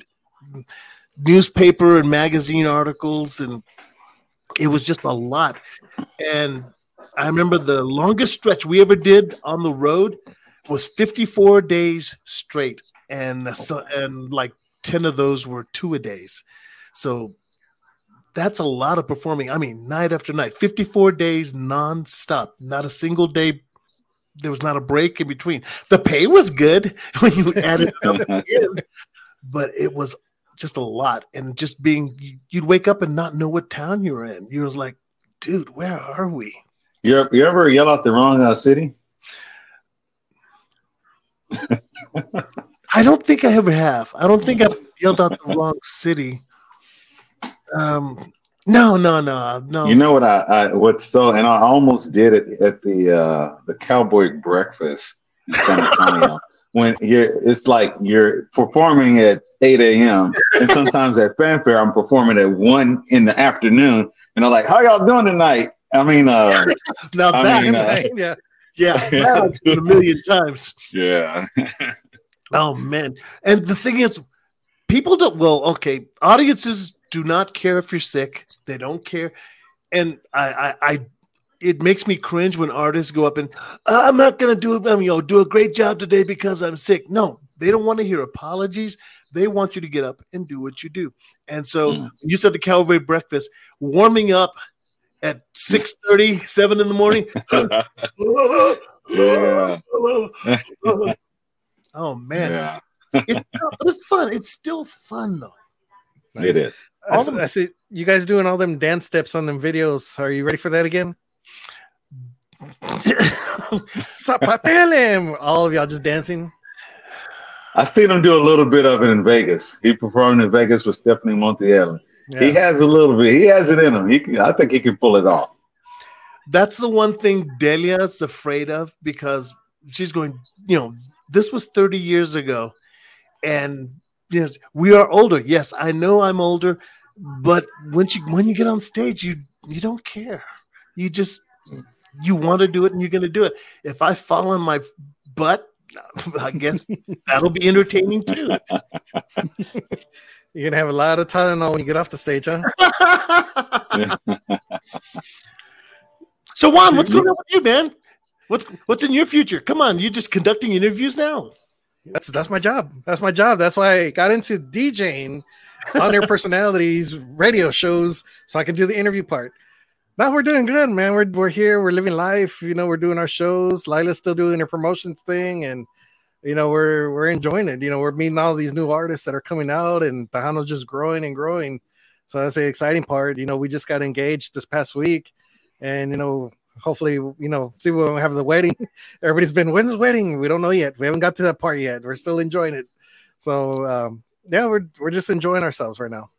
newspaper and magazine articles, and it was just a lot. And I remember the longest stretch we ever did on the road was 54 days straight and so and like ten of those were two a days. So that's a lot of performing. I mean, night after night, fifty-four days nonstop, not a single day. There was not a break in between. The pay was good [laughs] when you added it [laughs] up the end, but it was just a lot. And just being, you- you'd wake up and not know what town you were in. You were like, dude, where are we? You, ever- you ever yell out the wrong uh, city? I don't think I ever have. I don't think I yelled out the wrong city. Um, no, no, no, no. You know what I, I what's so and I almost did it at the uh the cowboy breakfast in San Antonio. when you're it's like you're performing at 8 a.m. and sometimes at fanfare I'm performing at one in the afternoon and I'm like, How y'all doing tonight? I mean uh [laughs] now I that, mean, uh, yeah. yeah, [laughs] I've a million times. yeah. [laughs] Oh man! And the thing is, people don't. Well, okay, audiences do not care if you're sick. They don't care, and I, I, I it makes me cringe when artists go up and "Uh, I'm not gonna do it. I mean, you know, do a great job today because I'm sick. No, they don't want to hear apologies. They want you to get up and do what you do. And so Mm. you said the cowboy breakfast, warming up at 6 7 in the morning. yeah. [laughs] [laughs] oh man, yeah. it's, but it's fun. It's still fun though. It is. I, them- I see you guys doing all them dance steps on them videos. Are you ready for that again? [laughs] Zapatelem! All of y'all just dancing. I seen him do a little bit of it in Vegas. He performed in Vegas with Stephanie Montiel. He has a little bit. He has it in him. He can, I think he can pull it off. That's the one thing Delia's afraid of because she's going, you know, this was 30 years ago. And you know, we are older. Yes, I know I'm older, but when you when you get on stage, you you don't care. You just you want to do it and you're gonna do it. If I fall on my butt, [laughs] I guess [laughs] that'll be entertaining too. [laughs] You're gonna have a lot of Tylenol when you get off the stage, huh? [laughs] so Juan, what's going on with you, man? What's what's in your future? Come on, you're just conducting interviews now. That's that's my job. That's my job. That's why I got into DJing on their personalities, radio shows, so I can do the interview part. Now we're doing good, man. We're we're here. We're living life. You know, we're doing our shows. Lila's still doing her promotions thing, and you know, we're we're enjoying it. You know, we're meeting all these new artists that are coming out, and Tejano's just growing and growing. So that's the exciting part. You know, we just got engaged this past week, and you know, hopefully, you know, see when we have the wedding. [laughs] Everybody's been when's the wedding? We don't know yet. We haven't got to that part yet. We're still enjoying it. So um, yeah, we're we're just enjoying ourselves right now.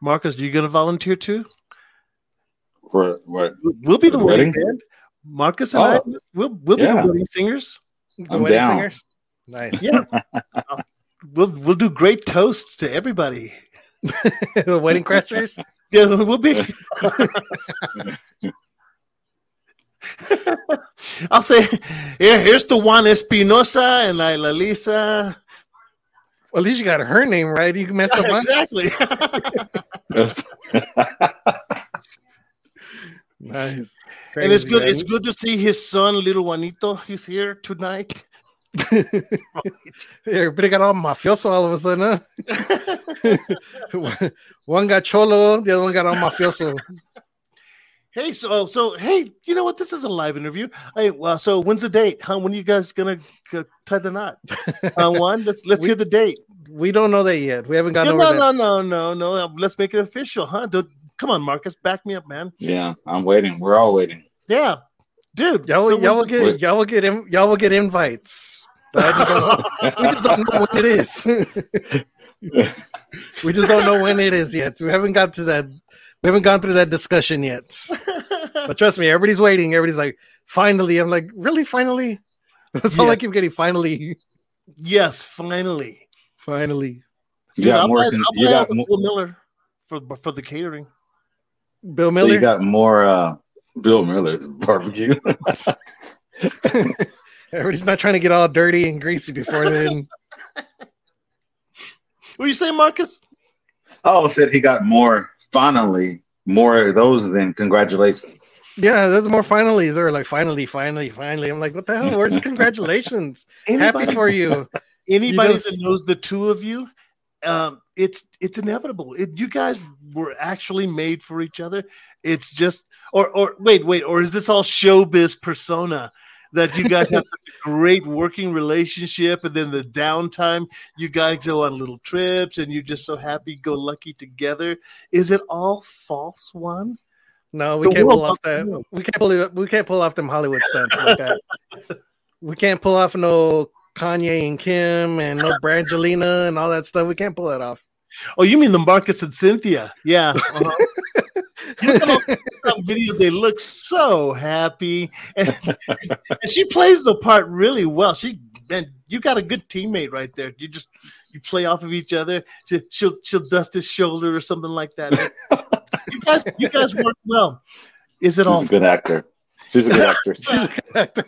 Marcus, are you going to volunteer too? For what? We'll be the The wedding wedding? band. Marcus and I, Oh. we'll we'll be Yeah. the wedding singers. The I'm wedding down. singers. Nice. Yeah, [laughs] uh, we'll we'll do great toasts to everybody. [laughs] the wedding crashers. [laughs] Yeah, we'll be. I'll say, here, here's to Juan Espinosa and Laila Lisa. Well, at least you got her name right. You messed up mine. exactly. Nice. and it's good. man. It's good to see his son, little Juanito. He's here tonight. [laughs] Everybody got all mafioso all of a sudden, huh? [laughs] one got cholo, the other one got all mafioso. Hey, so so hey, you know what? This is a live interview. Hey, well, so when's the date? Huh? When are you guys gonna uh, tie the knot? Uh, [laughs] one, let's let's We- hear the date. We don't know that yet. We haven't No, gotten no, over that. no, no, no, no. Let's make it official, huh? Don't, come on, Marcus, back me up, man. yeah, I'm waiting. We're all waiting. Yeah, dude. Y'all, so y'all will get Wait. y'all will get in, y'all will get invites. But I just don't know. we just don't know when it is. [laughs] we just don't know when it is yet. We haven't got to that. We haven't gone through that discussion yet. [laughs] But trust me, everybody's waiting. Everybody's like, finally. I'm like, really? Finally? That's all I keep getting. Finally, yes, finally. finally. You Dude, got I'll more. buy, con- I'll you got more. Bill Miller for for the catering. Bill so Miller. You got more. Uh, Bill Miller's barbecue. [laughs] [laughs] Everybody's not trying to get all dirty and greasy before then. [laughs] What are you saying, Marcus? oh, said he got more. Finally, more of those than congratulations. yeah, there's more finally. They're like, finally, finally, finally. I'm like, what the hell? Where's the [laughs] congratulations? Anybody, Happy for you. Anybody just- that knows the two of you, um, it's it's inevitable. It, you guys were actually made for each other. It's just, or or wait, wait, or is this all showbiz persona? That you guys have a great working relationship, and then the downtime, you guys go on little trips, and you're just so happy go lucky together. Is it all false one? No, we The can't pull off that. We can't pull it. We can't pull off them Hollywood stunts like that. we can't pull off no Kanye and Kim and no Brangelina and all that stuff. We can't pull that off. Oh, you mean the Marcus and Cynthia? Yeah. uh-huh. [laughs] You look at all [laughs] videos; they look so happy, [laughs] and, and she plays the part really well. She, man, you got a good teammate right there. You just you play off of each other. She, she'll she'll dust his shoulder or something like that. [laughs] you guys, you guys work well. Is it She's all? a good actor. She's a good actress. She's a good actor.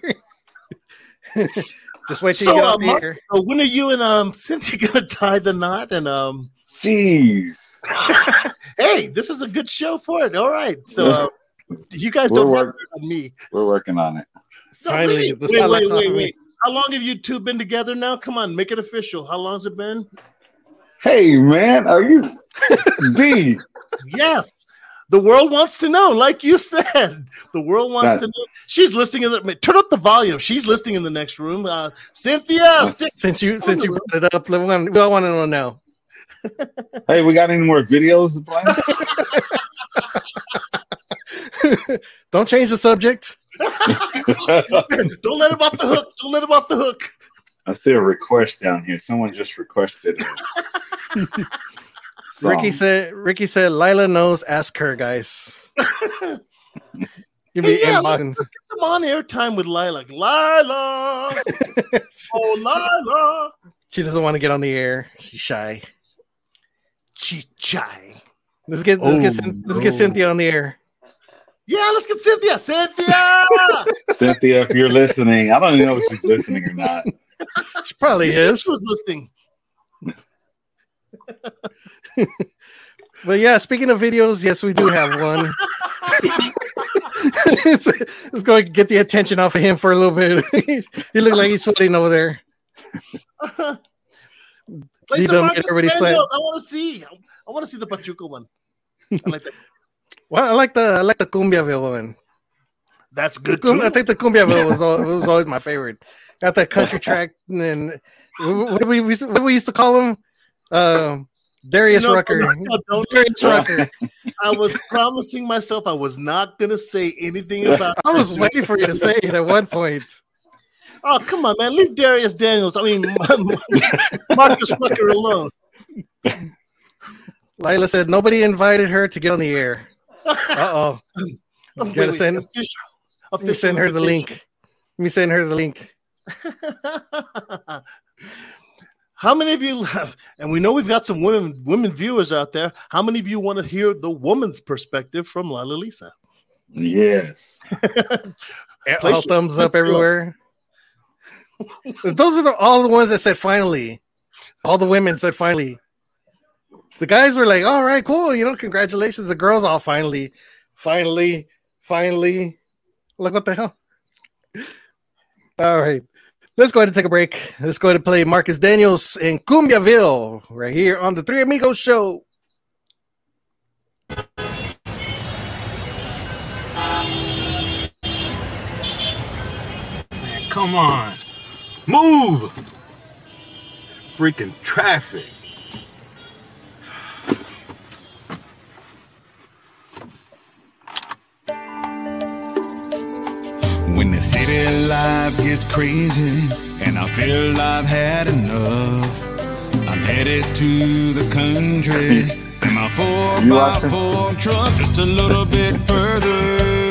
Just wait till So, you get uh, off the Mark, air. so when are you and um Cynthia gonna tie the knot? And um, Jeez. [laughs] hey, this is a good show for it. All right, so uh, you guys don't work- on me. We're working on it. No, Finally, really? the wait, wait, wait, wait. How long have you two been together now? Come on, make it official. How long has it been? Hey man, are you [laughs] D? Yes. The world wants to know, like you said. The world wants That- to know. She's listening in the turn up the volume. She's listening in the next room. Uh, Cynthia. Since you since you brought it up, we want we all want to know now. Hey, we got any more videos to play? [laughs] Don't change the subject. [laughs] Don't let him off the hook. Don't let him off the hook. I see a request down here. Someone just requested. it. [laughs] Ricky said Ricky said Lila knows. Ask her, guys. Give me Hey, yeah, inbox. Come on air time with Lila. Lila. Oh, Lila. she doesn't want to get on the air. She's shy. Chichai. Let's get let's, get, Oh, Cyn- let's get. Oh, Cynthia on the air. Yeah, let's get Cynthia. Cynthia. [laughs] Cynthia, if you're listening, I don't even know if she's listening or not. [laughs] She probably She is. was listening. [laughs] But yeah, speaking of videos, yes, we do have one. let's, let's go get the attention off of him for a little bit. he looked like he's sweating over there. Play some made everybody. I want to see. I want to see the Pachuca one. I [laughs] like that. Well, I like the I like the Cumbiaville one. That's good Cum- too. I think the Cumbiaville was, al- was always my favorite. Got that country track and what we we what we used to call him, um, Darius No, Rucker. no, Darius Rucker. I was promising myself I was not going to say anything about. [laughs] I was waiting for you to say it at one point. Oh come on, man! Leave Darius Daniels. I mean [laughs] Marcus Rucker alone. Lila said nobody invited her to get on the air. Uh oh. [laughs] You gotta send- official, Let me send her the link. Let me send her the link. [laughs] How many of you have, and we know we've got some women women viewers out there. How many of you want to hear the woman's perspective from Lila Lisa? Yes. All thumbs up place your- everywhere. [laughs] Those are the, all the ones that said finally. All the women said finally. The guys were like, all right, cool. You know, congratulations. The girls all finally, finally, finally. Look what the hell. [laughs] All right. Let's go ahead and take a break. Let's go ahead and play Marcus Daniels in Cumbiaville right here on the Three Amigos Show. Come on. Move. Freaking traffic. When the city life gets crazy and I feel I've had enough, I'm headed to the country in my four You by watching? four truck just a little bit further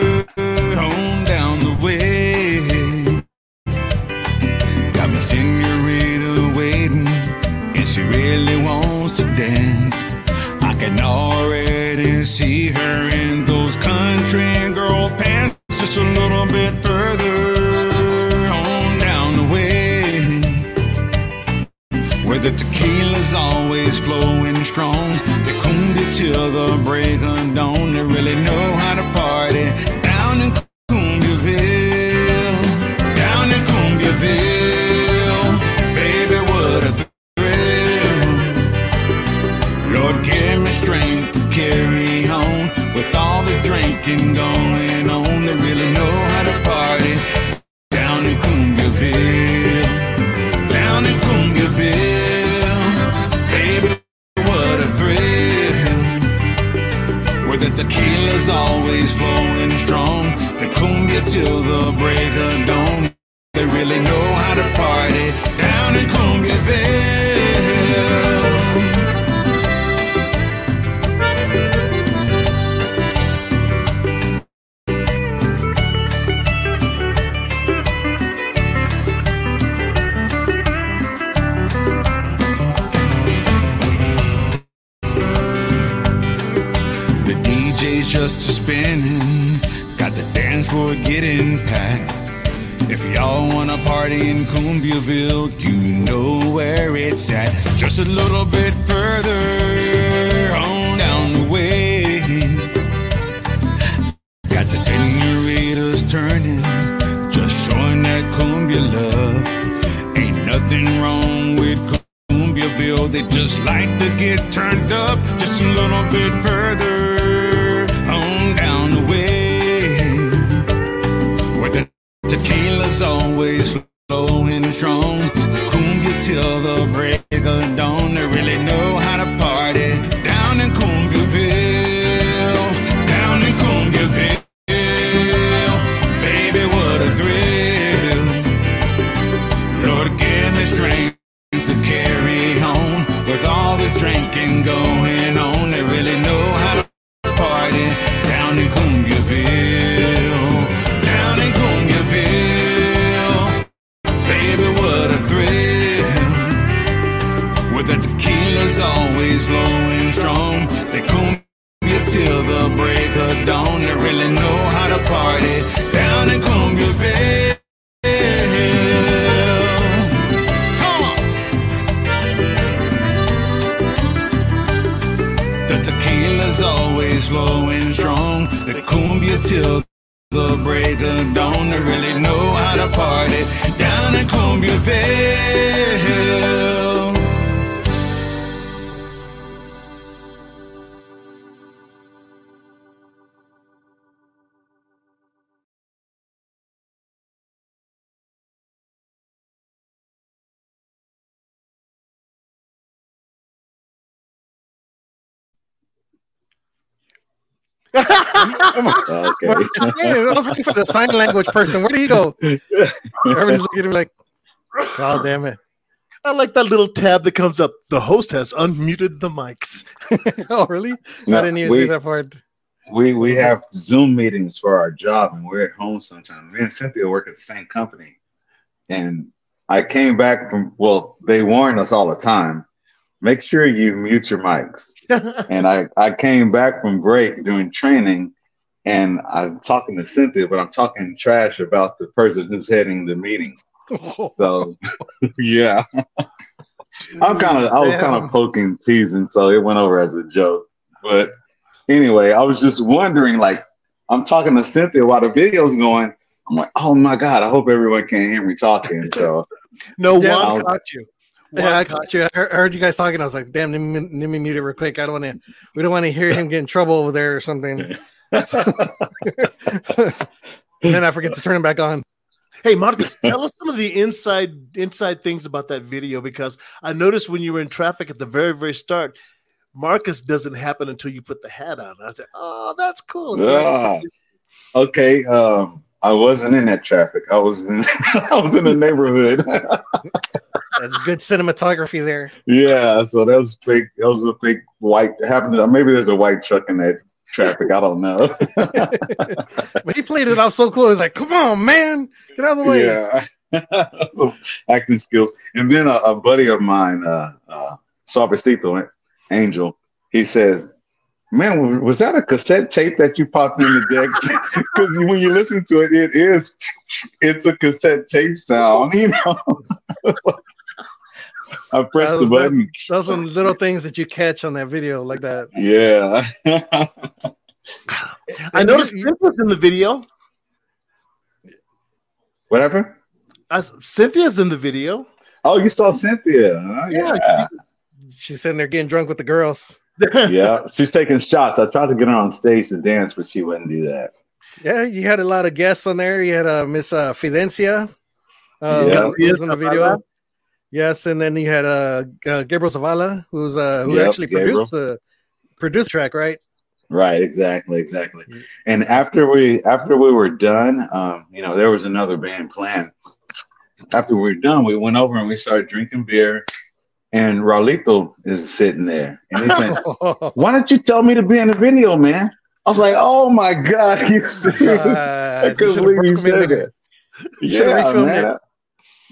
tequila's always flowing strong. The cumbia till the break of dawn. They really know how to party down in Cumbiaville. Okay. What you saying? I was looking for the sign language person. Where did he go? Everybody's looking at me like, oh, damn it. I like that little tab that comes up. The host has unmuted the mics. [laughs] oh, really? No, I didn't even we- see that part. we we have Zoom meetings for our job, and we're at home sometimes. Me and Cynthia work at the same company, and I came back from. Well, they warn us all the time. Make sure you mute your mics. [laughs] and I I came back from break doing training, and I'm talking to Cynthia, but I'm talking trash about the person who's heading the meeting. [laughs] So [laughs] yeah, I'm kind of I was kind of poking, teasing, so it went over as a joke. But anyway, I was just wondering, like, I'm talking to Cynthia while the video's going. I'm like, oh my god, I hope everyone can hear me talking. So No one was- caught you. Juan Yeah, I caught caught you. I heard, I heard you guys talking. I was like, damn, let me, let me mute it real quick. I don't want to, we don't want to hear him get in trouble over there or something. [laughs] [laughs] then I forget to turn him back on. Hey Marcus, tell us some of the inside inside things about that video because I noticed when you were in traffic at the very very start, Marcus doesn't happen until you put the hat on. I said, "Oh, that's cool." It's Ah, okay, um, I wasn't in that traffic. I was in [laughs] I was in the neighborhood. [laughs] That's good cinematography there. yeah, so that was big. That was a big white. Happened. To, maybe there's a white truck in that traffic. I don't know. [laughs] But he played it off so cool. He's like, come on, man, get out of the way. Yeah. Acting skills. And then a, a buddy of mine, uh, uh, Angel, he says, Man, was that a cassette tape that you popped in the deck? [laughs] Because when you listen to it, it is, it's a cassette tape sound, [laughs] you know. I pressed That the was- button. Those are little things that you catch on that video like that. Yeah. [laughs] I noticed you- Cynthia's in the video. what happened? I, Cynthia's in the video. Oh, you saw Cynthia. huh? Yeah, yeah. She's sitting there getting drunk with the girls. Yeah, [laughs] she's taking shots. I tried to get her on stage to dance, but she wouldn't do that. Yeah, you had a lot of guests on there. You had uh, Miss uh, Fidencia. Uh, Yeah. who was in the video. Yes, and then you had uh, uh Gabriel Zavala, who's uh who Yep, actually Gabriel. produced the produced track, right? Right, exactly, exactly. And after we after we were done, um, you know, there was another band planned. After we were done, we went over and we started drinking beer, and Raulito is sitting there, and he said, [laughs] "Why don't you tell me to be in the video, man?" I was like, "Oh my god, you [laughs] serious?" Uh, I couldn't should've believe you broke him in said that. You Yeah, man. it.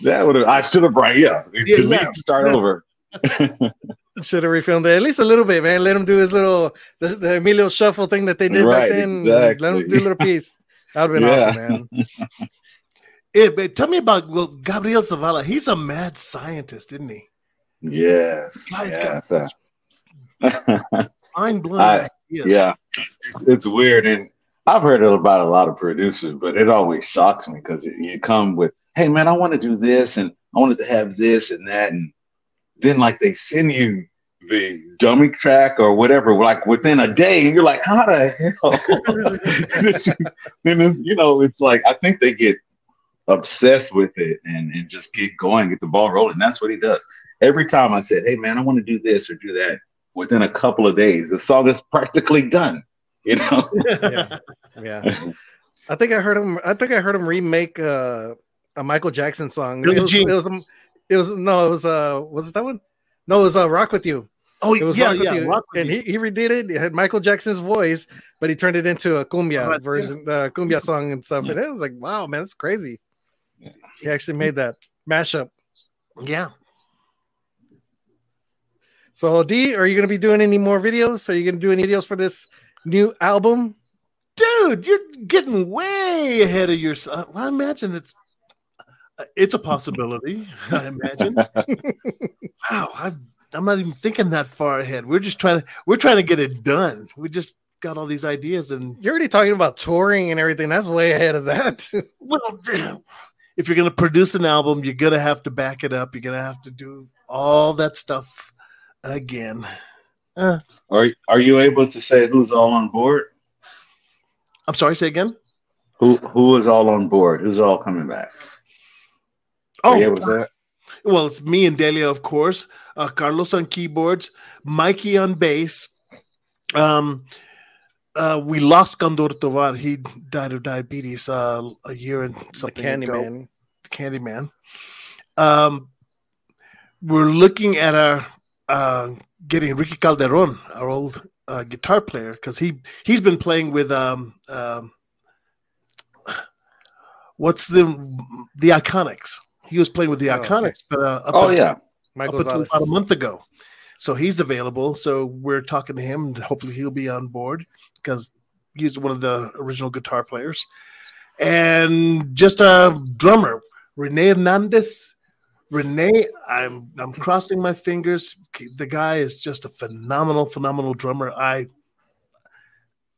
That would have. I should have brought. Yeah, Yeah, delete, yeah. start over. [laughs] Should have refilmed it at least a little bit, man. Let him do his little the, the Emilio shuffle thing that they did Right, back then. exactly. Let him do a little piece. That would have been Yeah. awesome, man. Yeah, but tell me about well, Gabriel Zavala. He's a mad scientist, isn't he? Yes. Yes. [laughs] got- Mind blowing. Ideas. yeah, it's, it's weird, and I've heard it about a lot of producers, but it always shocks me because you come with, "Hey, man, I want to do this, and I wanted to have this and that," and then like they send you the dummy track or whatever, like within a day, and you're like, "How the hell?" [laughs] then it's, you know, it's like I think they get obsessed with it and, and just get going, get the ball rolling. That's what he does. Every time I said, "Hey, man, I want to do this or do that," within a couple of days, the song is practically done. You know, [laughs] Yeah. Yeah. I think I heard him I think I heard him remake uh a Michael Jackson song. It was, it was um, it was no, it was uh was it that one? No, it was uh Rock with You. Oh It was yeah, Rock with yeah. You. Rock with and You. he, he redid it. It had Michael Jackson's voice, but he turned it into a cumbia Right, version, the cumbia song and stuff. And it was like, wow, man, that's crazy. He actually made that mashup. yeah. So D, are you gonna be doing any more videos? Are you gonna do any videos for this new album? dude, you're getting way ahead of yourself. Uh, I imagine it's uh, it's a possibility. [laughs] I imagine. [laughs] wow, I, I'm not even thinking that far ahead. We're just trying to we're trying to get it done. We just got all these ideas, and You're already talking about touring and everything. That's way ahead of that. [laughs] well, damn, if you're gonna produce an album, you're gonna have to back it up. You're gonna have to do all that stuff again. Uh, are are you able to say who's all on board? I'm sorry. Say again. Who who is all on board? Who's all coming back? Oh, Are you able to say that? Well, it's me and Delia, of course. Uh, Carlos on keyboards, Mikey on bass. Um, uh, we lost Condor Tovar. He died of diabetes uh, a year and the something ago. Candyman. Candyman. Um, we're looking at our uh, getting Ricky Calderon, our old uh, guitar player, because he he's been playing with um, um, what's the the Iconics. He was playing with the Oh, okay. Iconics, but uh, up Oh until- yeah, Michael up until about a month ago. So he's available. So we're talking to him, and hopefully he'll be on board because he's one of the original guitar players. And just a drummer, Rene Hernandez. Rene, I'm I'm crossing my fingers. The guy is just a phenomenal, phenomenal drummer. I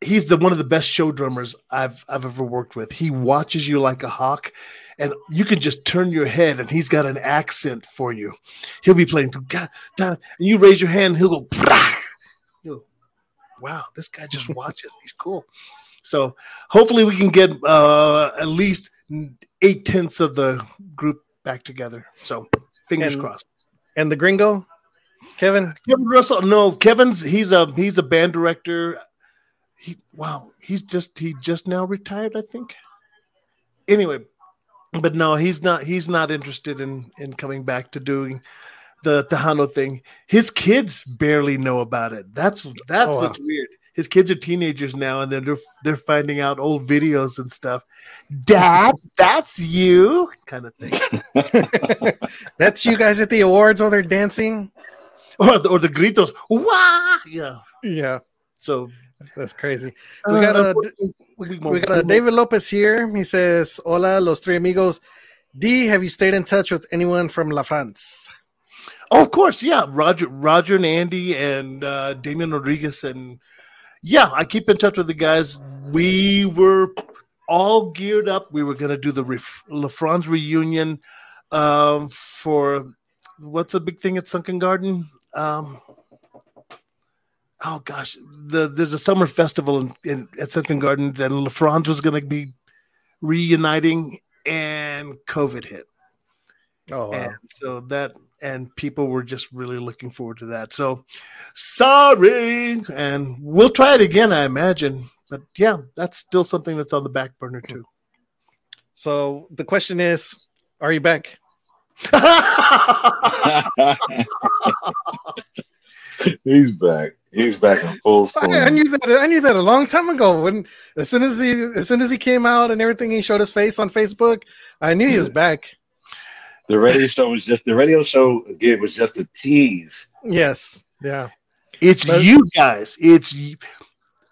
he's the one of the best show drummers I've I've ever worked with. He watches you like a hawk, and you can just turn your head, and he's got an accent for you. He'll be playing, and you raise your hand, he'll go. You'll, wow, this guy just [laughs] watches. He's cool. So hopefully we can get uh, at least eight tenths of the group back together. So fingers And- crossed. and the gringo, Kevin. Kevin Russell, no, Kevin's he's a he's a band director. He wow, he's just he just now retired, I think. Anyway, but no, he's not he's not interested in in coming back to doing the Tejano thing. His kids barely know about it. That's that's Oh, wow. what's weird. His kids are teenagers now, and they're they're finding out old videos and stuff. Dad, that's you, kind of thing. [laughs] That's you guys at the awards while they're dancing. Or the, or the gritos, wah, yeah. Yeah, So that's crazy. We got uh, a we got a David Lopez here. He says, "Hola, los tres amigos." D, have you stayed in touch with anyone from La France? Oh, of course, yeah. Roger, Roger, and Andy, and uh, Damian Rodriguez, and yeah, I keep in touch with the guys. We were all geared up. We were going to do the Ref- La France reunion um, for what's the big thing at Sunken Garden? Um, oh gosh, the there's a summer festival in, in at Sunken Garden, and LaFranz was going to be reuniting, and COVID hit. Oh, wow. And so that and people were just really looking forward to that. So sorry, and we'll try it again, I imagine. But yeah, that's still something that's on the back burner too. so the question is, are you back? [laughs] He's back. He's back in full swing. I, I knew that. I knew that a long time ago. When as soon as he as soon as he came out and everything, he showed his face on Facebook. I knew he was back. The radio show was just the radio show again was just a tease. Yes. Yeah. It's But- you guys. It's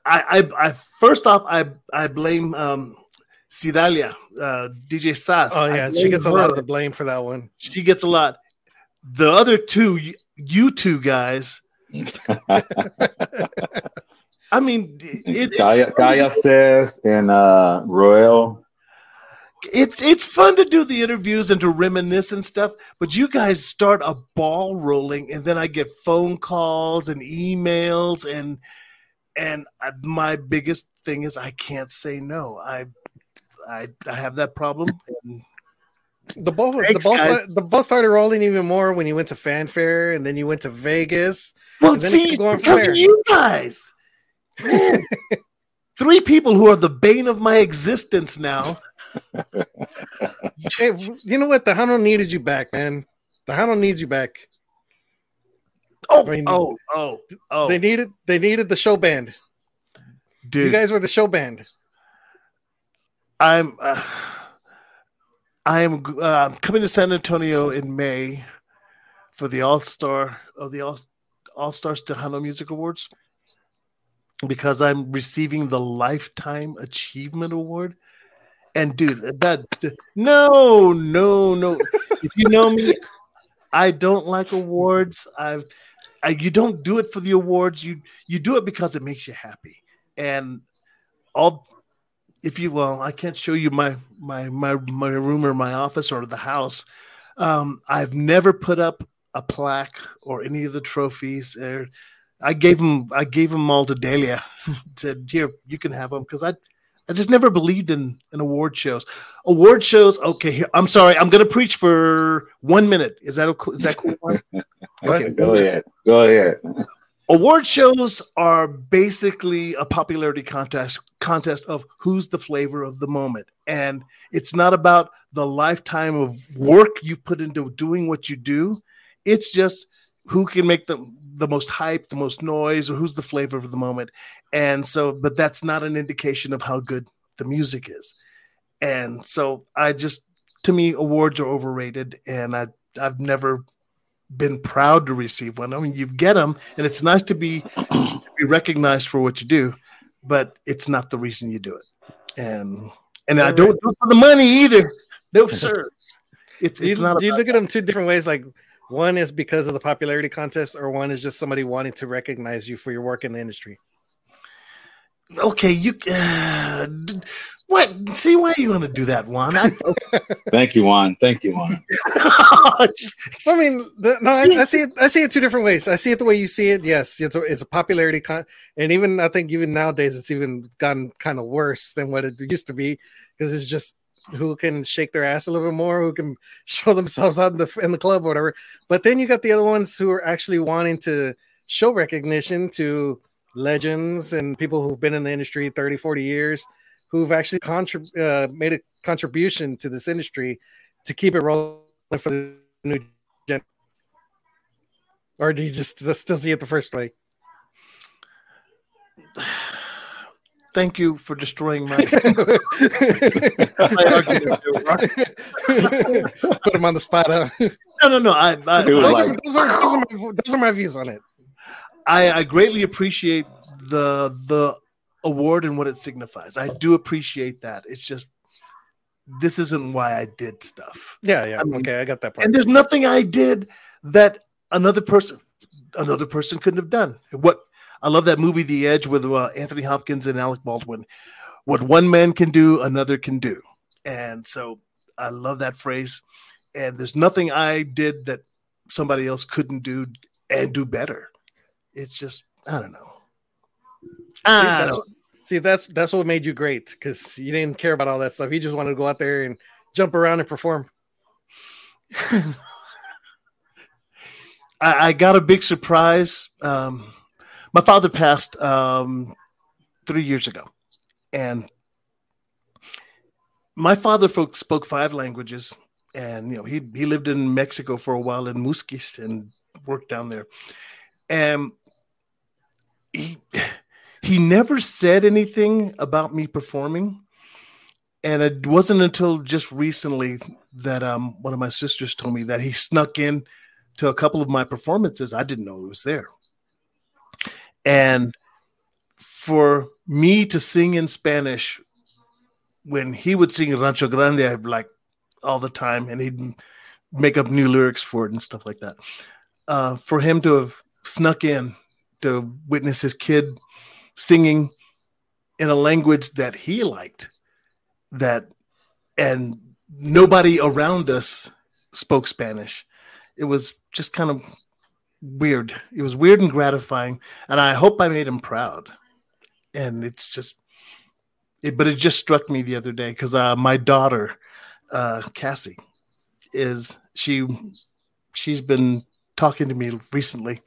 I. I first off, I I blame um, Sidalia, uh, DJ Sass. Oh yeah. She blame gets a lot of the blame for that one. She gets a lot. The other two, y- you two guys. [laughs] I mean, it, Kaya, it's, Kaya says and uh Royal. It's it's fun to do the interviews and to reminisce and stuff. But you guys start a ball rolling, and then I get phone calls and emails, and and I, my biggest thing is I can't say no. I I I have that problem. And The ball, the ball, guys. sta- the ball started rolling even more when you went to fanfare, and then you went to Vegas. well, And then it see, because of you guys. [laughs] Three people who are the bane of my existence now. Hey, you know what? The Hunnel needed you back, man. The Hunnel needs you back. Oh, I mean, oh, oh, oh, They needed, they needed the show band. dude. You guys were the show band. I'm uh, I am uh, coming to San Antonio in May for the All Star of the All All Stars Tejano Music Awards because I'm receiving the Lifetime Achievement Award. And dude, that no, no, no. if you know me, I don't like awards. I've I, you don't do it for the awards. You you do it because it makes you happy. And all if you well, I can't show you my my my my room or my office or the house. Um, I've never put up a plaque or any of the trophies. Or I gave them I gave them all to Delia. [laughs] Said here you can have them because I I just never believed in in award shows. Award shows. Okay, here, I'm sorry. I'm gonna preach for one minute. Is that? Is that cool? [laughs] Okay, Go ahead. Go ahead. [laughs] award shows are basically a popularity contest contest of who's the flavor of the moment and it's not about the lifetime of work you've put into doing what you do it's just who can make the the most hype the most noise or who's the flavor of the moment and so but that's not an indication of how good the music is and so i just to me awards are overrated and i i've never been proud to receive one. I mean, you get them, and it's nice to be to be recognized for what you do, but it's not the reason you do it. And and I don't do it for the money either. No, [laughs] sir. It's Do you, not. do you look at them two different ways? Like one is because of the popularity contest, or one is just somebody wanting to recognize you for your work in the industry. okay, you. Uh, what? See why are you want to do that, Juan? I, [laughs] Thank you, Juan. Thank you, Juan. [laughs] I mean, the, no, See- I, I see it. I see it two different ways. I see it the way you see it. Yes, it's a it's a popularity con, and even I think even nowadays it's even gotten kind of worse than what it used to be because it's just who can shake their ass a little bit more, who can [laughs] show themselves out in the in the club or whatever. But then you got the other ones who are actually wanting to show recognition to legends and people who've been in the industry 30, 40 years, who've actually contrib- uh, made a contribution to this industry to keep it rolling for the new gen. Or do you just still see it the first way? Thank you for destroying my. [laughs] Put him on the spot. Huh? no, no, no. I, I, Those, like- are, those, are, those, are my, those are my views on it. I, I greatly appreciate the the award and what it signifies. I do appreciate that. It's just this isn't why I did stuff. Yeah, yeah. I mean, okay, I got that part. And there's nothing I did that another person another person couldn't have done. What I love that movie The Edge with uh, Anthony Hopkins and Alec Baldwin. What one man can do, another can do. And so I love that phrase. And there's nothing I did that somebody else couldn't do and do better. It's just I don't know. I that's don't- See, that's that's what made you great because you didn't care about all that stuff. You just wanted to go out there and jump around and perform. [laughs] I, I got a big surprise. Um, my father passed um, three years ago, and my father folk spoke five languages, and you know he he lived in Mexico for a while in Múzquiz and worked down there, and he he never said anything about me performing. And it wasn't until just recently that um, one of my sisters told me that he snuck in to a couple of my performances. I didn't know he was there. And for me to sing in Spanish when he would sing Rancho Grande I'd like all the time and he'd make up new lyrics for it and stuff like that. Uh, for him to have snuck in to witness his kid singing in a language that he liked that and nobody around us spoke Spanish. It was just kind of weird. It was weird and gratifying, and I hope I made him proud. And it's just, it, but it just struck me the other day because uh, my daughter, uh, Cassie, is she, she's been talking to me recently,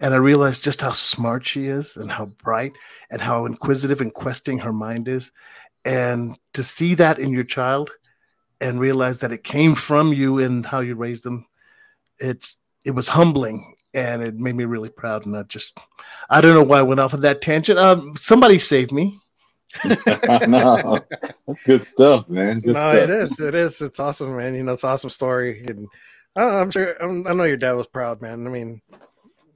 and I realized just how smart she is, and how bright, and how inquisitive and questing her mind is, and to see that in your child, and realize that it came from you and how you raised them it's it was humbling and it made me really proud and i just i don't know why i went off of that tangent um somebody saved me [laughs] no, that's good stuff, man. Good no, stuff. it is. It is. It's awesome, man. You know, it's an awesome story, and I, I'm sure. I'm, I know your dad was proud, man. I mean,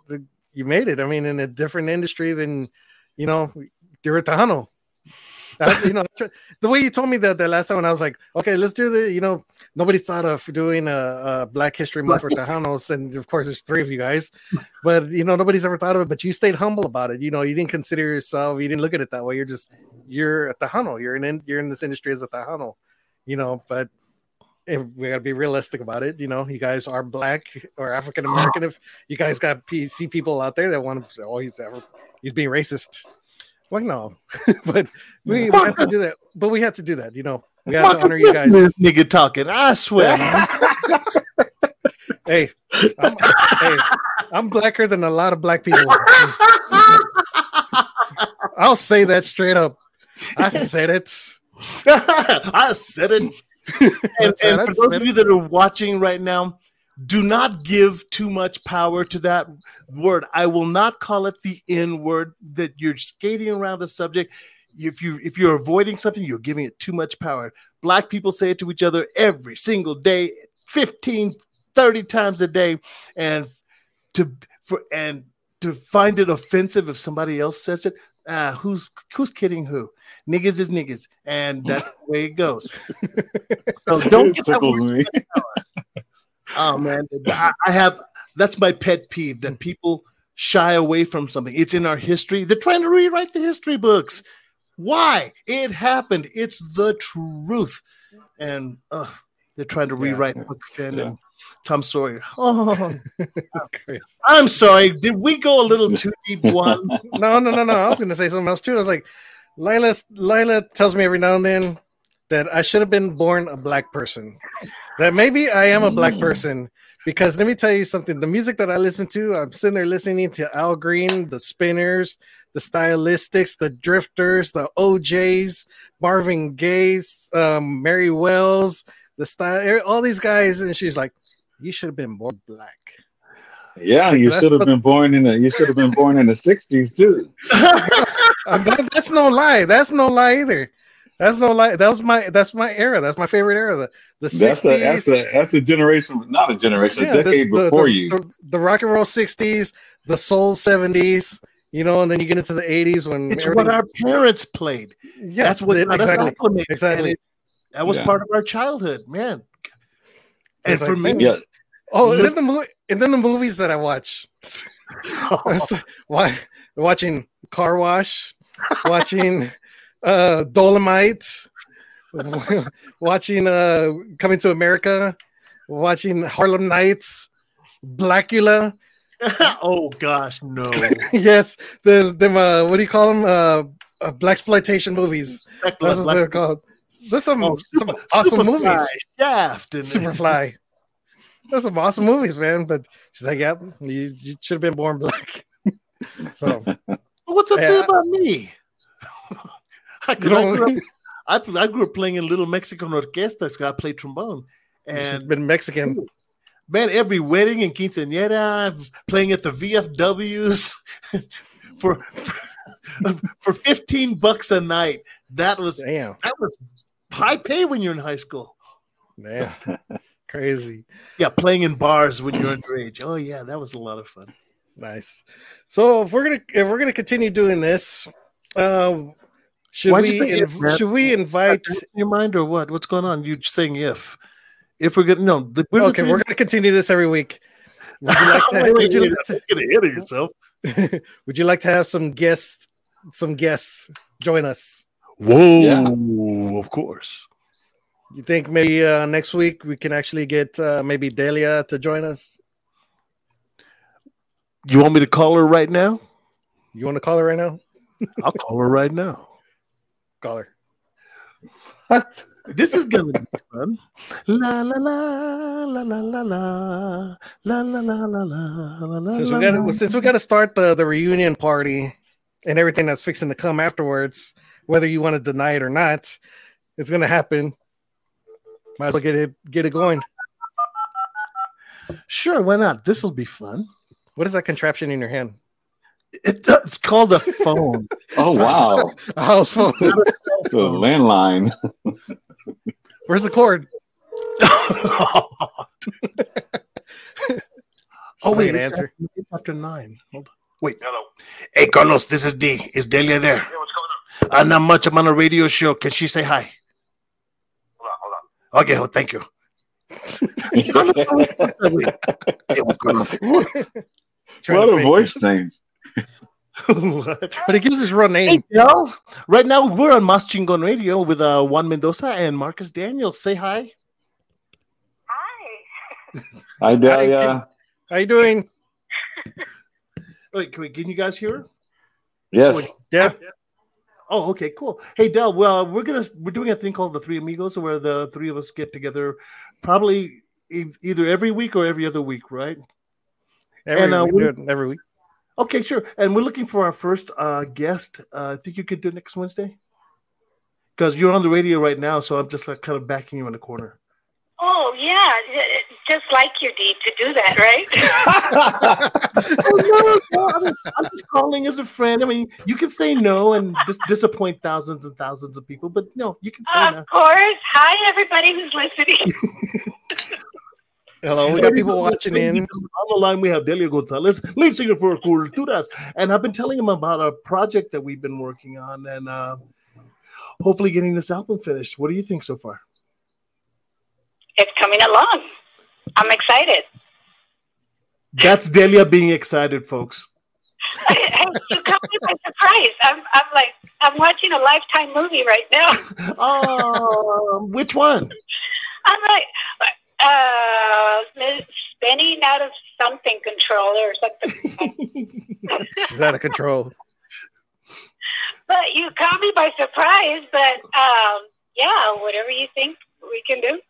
the, you made it. I mean, in a different industry than you know, you're you know, the way you told me that the last time, when I was like, okay, let's do the. You know, nobody thought of doing a, a Black History Month for Tejanos, and of course, there's three of you guys, but you know, nobody's ever thought of it. But you stayed humble about it. You know, you didn't consider yourself. You didn't look at it that way. You're just you're a Tejano. You're in you're in this industry as a Tejano. You know, but we gotta be realistic about it. You know, you guys are black or African American. If you guys got PC people out there that want to say, "Oh, he's ever he's being racist," like no, [laughs] but we, we have to do that. But we have to do that. You know, we have to honor you guys. This nigga talking i swear [laughs] Hey, I'm, hey, I'm blacker than a lot of black people. [laughs] I'll say that straight up. I said it. i said it and, and for those of you that are watching right now do not give too much power to that word. I will not call it the n word that you're skating around the subject. If you if you're avoiding something you're giving it too much power. Black people say it to each other every single day 15 30 times a day. And to for and to find it offensive if somebody else says it uh who's who's kidding who? Niggas is niggas. And that's the way it goes. [laughs] So don't It get that word me. Oh man, I, I have that's my pet peeve that people shy away from something. It's in our history. They're trying to rewrite the history books. Why? It happened. It's the truth. And uh, they're trying to Yeah. rewrite Huck Finn Yeah. and Tom Sawyer. Oh. I'm sorry. Did we go a little too deep? [laughs] One. No, no, no, no. I was gonna say something else too. I was like, Lila, Lila tells me every now and then that I should have been born a black person. That maybe I am a black Mm. person because let me tell you something. The music that I listen to, I'm sitting there listening to Al Green, the Spinners, the Stylistics, the Drifters, the OJs, Marvin Gaye's, um, Mary Wells, the style, all these guys, and she's like, "You should have been born black." Yeah, you should have what- been born in the you should have been born in the '60s too. [laughs] That- that's no lie. That's no lie either. That's no lie. That was my that's my era. That's my favorite era. The the That's a that's a that's a generation, not a generation, Yeah, a this- decade the, before the, you. The, the rock and roll sixties, the soul seventies. You know, and then you get into the eighties when It's everything- what our parents played. yeah, That's what it- exactly acclimated. exactly. It- that was Yeah. part of our childhood, man. And It's for like, me, yeah, Oh, and then the mo- and then the movies that I watch. [laughs] [laughs] I was watching Car Wash, watching [laughs] uh Dolomite, watching uh Coming to America, watching Harlem Nights, Blacula, [laughs] oh gosh, no. [laughs] yes, the them uh, what do you call them? Uh, uh black exploitation movies. That's what they're called. There's some Oh, some Super- awesome Superfly, movies. Shaft, and Superfly. There's some awesome movies, man. But she's like, "Yep, you, you should have been born black." [laughs] so What's that say about me? I, [laughs] you 'cause I, grew up, I, I grew up playing in Little Mexican Orquestas. 'cause I played trombone, you should have and been Mexican. man, every wedding and quinceañera, playing at the VFWs [laughs] for [laughs] for fifteen bucks a night. That was Damn, that was high pay when you're in high school. Man, crazy. Yeah, playing in bars when you're underage. Oh yeah, that was a lot of fun. Nice. So if we're gonna if we're gonna continue doing this, um, should Why'd we say if, inv- should we invite? In your mind or what? What's going on? You saying if? If we're gonna no, the, we're Okay, we're gonna continue this every week. [laughs] Would you like to? Wait, would, you like to ahead of yourself. [laughs] would you like to have some guests? Some guests join us. Whoa, Yeah. of course. You think maybe uh, next week we can actually get uh, maybe Delia to join us? You want me to call her right now? You want to call her right now? I'll call her right now. Call her. What? This is gonna be fun. La la la la la la la la la la la la la la. Since we la, got to since we got to start the the reunion party and everything that's fixing to come afterwards, whether you want to deny it or not, it's gonna happen. Might as well get it get it going. Sure, why not? This will be fun. What is that contraption in your hand? It, it's called a phone. [laughs] Oh wow, A [laughs] house phone. [laughs] the landline. Where's the cord? oh wait, not gonna it's answer. after, it's after nine. Hold on. Wait. Hello. Hey, Carlos, this is D. Is Delia there? Yeah, what's going on? Uh, not much. I'm on a radio show. Can she say hi? Hold on, hold on. Okay, well, thank you. Hey, what's going on? What a voice change. What? [laughs] But he gives his real Hey, name. Del. Right now, we're on Mas Chingon Radio with uh, Juan Mendoza and Marcus Daniels. Say hi. Hi, hi, Delia. How you doing? Wait, can, we, can you guys hear? her? Yes. Yeah. Oh, okay, cool. Hey, Del. Well, we're gonna we're doing a thing called the Three Amigos, where the three of us get together, probably e- either every week or every other week, right? Every, And, uh, we we- every week. Okay, sure. And we're looking for our first uh, guest. Uh, I think you could do it next Wednesday, because you're on the radio right now. So I'm just like kind of backing you in the corner. Oh yeah, just like you, Dee, to do that, right? [laughs] [laughs] oh, no, no, I mean, I'm just calling as a friend. I mean, you can say no and dis- disappoint thousands and thousands of people, but no, you can say no. of course. Hi, everybody who's listening. [laughs] Hello, we got people watching in. On the line, we have Delia Gonzalez, lead singer for Culturas. And I've been telling him about a project that we've been working on and uh, hopefully getting this album finished. What do you think so far? it's coming along. I'm excited. That's Delia being excited, folks. you caught me by surprise. I'm, I'm like, I'm watching a lifetime movie right now. Oh, [laughs] which one? I'm like, uh, spinning out of something controller or something. She's out of control. But you caught me by surprise. But um, yeah, whatever you think we can do.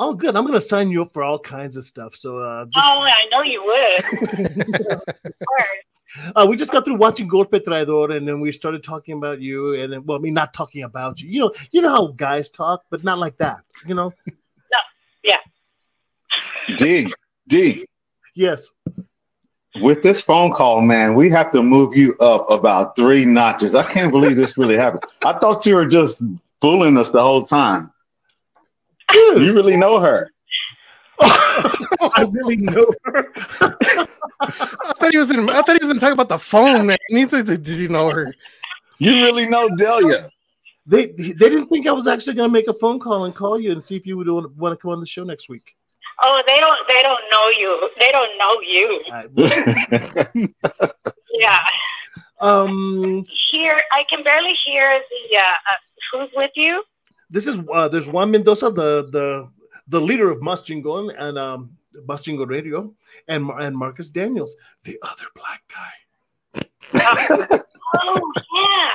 Oh, good. I'm going to sign you up for all kinds of stuff. So uh, just, Oh, I know you would. [laughs] Of course. uh, we just got through watching Golpe Traidor, and then we started talking about you. And then, well, I mean, not talking about you. You know, you know how guys talk, but not like that. You know? D. D. Yes. With this phone call, man, we have to move you up about three notches. I can't believe this really happened. I thought you were just fooling us the whole time. You really know her. I really know her. I thought he was in. I thought he was going to talk about the phone, man. He needs to, did you know her? You really know Delia. They they didn't think I was actually going to make a phone call and call you and see if you would want to come on the show next week. Oh, they don't. They don't know you. They don't know you. [laughs] Yeah. um, Here, I can barely hear the. Uh, uh, who's with you? this is uh, there's Juan Mendoza, the the the leader of Mas Chingon and um, Mas Chingon Radio, and Mar- and Marcus Daniels, the other black guy. Oh [laughs] yeah,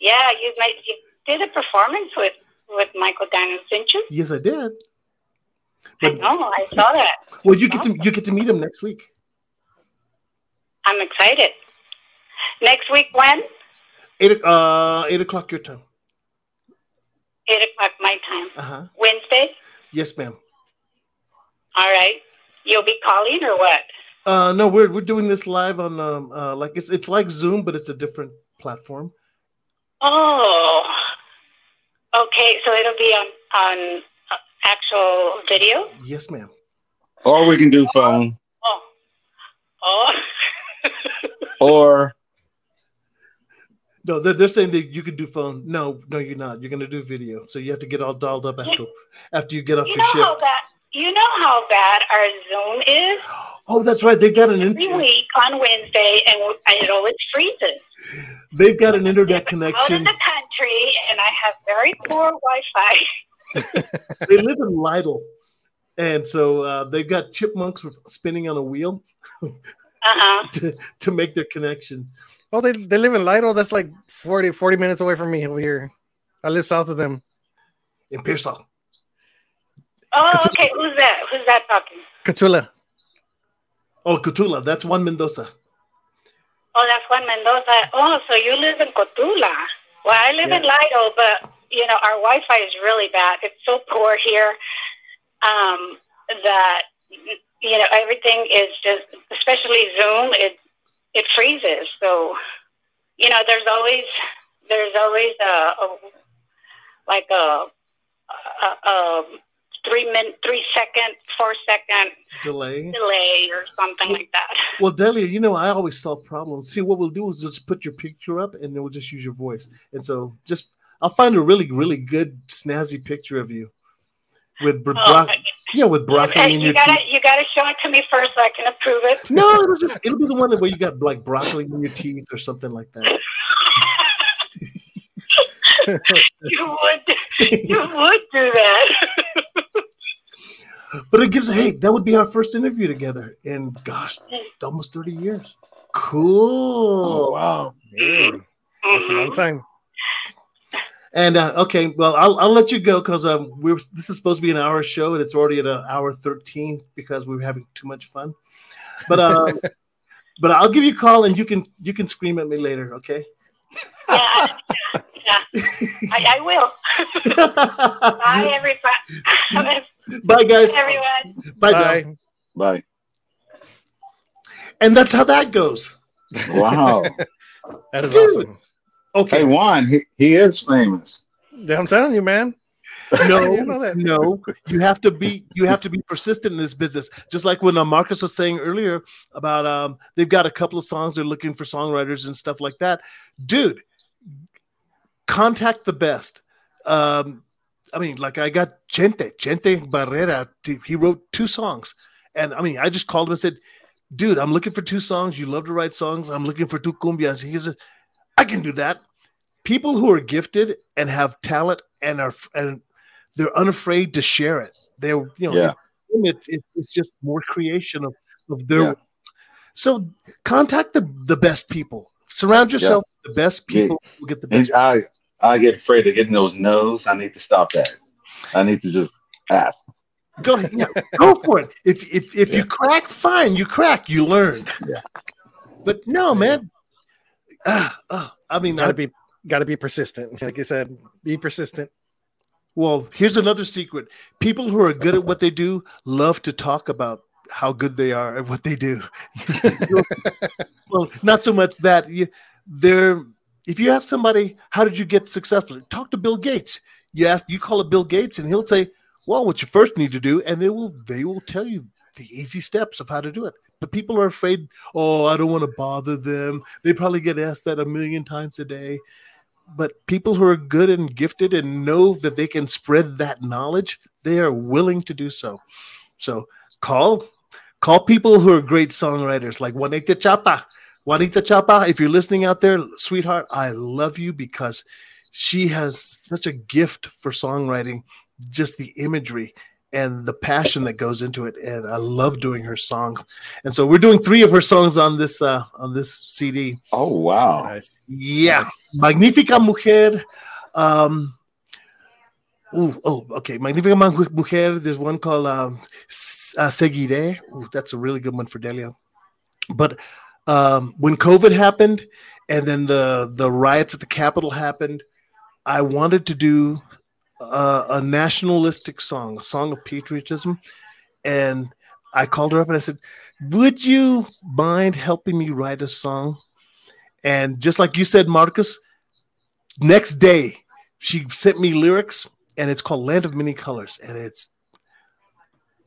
yeah. You made you did a performance with with Michael Daniels, didn't you? Yes, I did. I know. I saw that. well, you get to you get to meet him next week. I'm excited. Next week when? Eight uh eight o'clock your time. Eight o'clock my time. Uh huh. Wednesday. Yes, ma'am. All right. You'll be calling or what? Uh no, we're we're doing this live on um uh like it's it's like Zoom, but it's a different platform. Oh. Okay, so it'll be on on actual video. Yes, ma'am. Or we can do phone. Oh. Oh. [laughs] Or No, they're, they're saying that you can do phone. No, no, you're not. You're gonna do video, so you have to get all dialed up after after you get off you your know how shift. bad you know how bad our Zoom is [gasps] Oh, that's right. They've got an every in- week on Wednesday, and it always freezes. they've got an internet Out of the country, and I have very poor Wi-Fi. [laughs] they live in Lytle, and so uh, they've got chipmunks spinning on a wheel [laughs] Uh-huh. to to make their connection. Oh, they, they live in Lytle. That's like 40, 40 minutes away from me over here. I live south of them. in Pearsall. Oh, okay. Who's that? Who's that talking? Cotulla. Oh, Cotulla, that's Juan Mendoza. Oh, that's Juan Mendoza. Oh, so you live in Cotulla. Well, I live in Yeah. Lytle, but you know our Wi-Fi is really bad. It's so poor here um, that you know everything is just, especially Zoom. It it freezes. So you know, there's always there's always a, a like a, a, a three minute, three second, four second Delay. delay or something like that. Well, Delia, you know, I always solve problems. See, what we'll do is just put your picture up and then we'll just use your voice. And so just, I'll find a really, really good, snazzy picture of you with bro- Oh, bro- yeah, with broccoli Hey, in you your gotta teeth. you gotta show it to me first so I can approve it. No, it'll, just, it'll be the one where you got like broccoli in your teeth or something like that. [laughs] you would you would do that. [laughs] But it gives, a hey, that would be our first interview together in, gosh, almost 30 years. Cool. oh wow. Yeah, that's a long time. And uh, okay, well, I'll, I'll let you go because um, we're this is supposed to be an hour show and it's already at an hour thirteen because we're having too much fun. But um, [laughs] but I'll give you a call and you can you can scream at me later, okay? Yeah, yeah, I, I will. [laughs] Bye, everybody. [laughs] Bye, guys. Everyone. Bye, Bye. Bye. Bye. And that's how that goes. Wow. That is Dude. awesome. Okay. hey Juan, he, he is famous. I'm telling you, man. no, [laughs] You know no, you have to be you have to be persistent in this business. Just like when uh, Marcus was saying earlier about um, they've got a couple of songs they're looking for songwriters and stuff like that. Dude, contact the best. Um, I mean, like I got Chente, Chente Barrera. He wrote two songs, and I mean, I just called him and said, "Dude, I'm looking for two songs. You love to write songs. I'm looking for two cumbias." He said, "I can do that." People who are gifted and have talent and are and they're unafraid to share it. They're you know Yeah. it, it, it's just more creation of, of their Yeah. so contact the the best people. Surround yourself with the best Yeah. people who get the best. I I get afraid of getting those no's. I need to stop that. I need to just ask. Go ahead, yeah, go for it. If if if you crack, fine, you crack, you learn. Yeah. But no, man. Ah, [sighs] ah, I mean, Gotta be gotta be persistent. [laughs] Like you said, be persistent. well, here's another secret. People who are good at what they do love to talk about how good they are at what they do. [laughs] well, not so much that you they're if you ask somebody, how did you get successful? Talk to Bill Gates. You ask, you call it Bill Gates, and he'll say, Well, what you first need to do, and they will they will tell you the easy steps of how to do it. But people are afraid, oh, I don't want to bother them. They probably get asked that a million times a day. But people who are good and gifted and know that they can spread that knowledge, they are willing to do so. So call call people who are great songwriters like Juanita Chapa. Juanita Chapa, if you're listening out there, sweetheart, I love you because she has such a gift for songwriting, just the imagery. And the passion that goes into it. And I love doing her songs. And so we're doing three of her songs on this uh, on this CD. Oh wow. Nice. Yeah, Magnifica Mujer. Um, ooh, oh, okay. Magnifica Mujer. There's one called um, uh, Seguiré. Ooh, that's a really good one for Delia. But um, when COVID happened, and then the the riots at the Capitol happened, I wanted to do uh, a nationalistic song, a song of patriotism, and I called her up and I said, "Would you mind helping me write a song?" And just like you said, Marcus, next day she sent me lyrics, and it's called "Land of Many Colors," and it's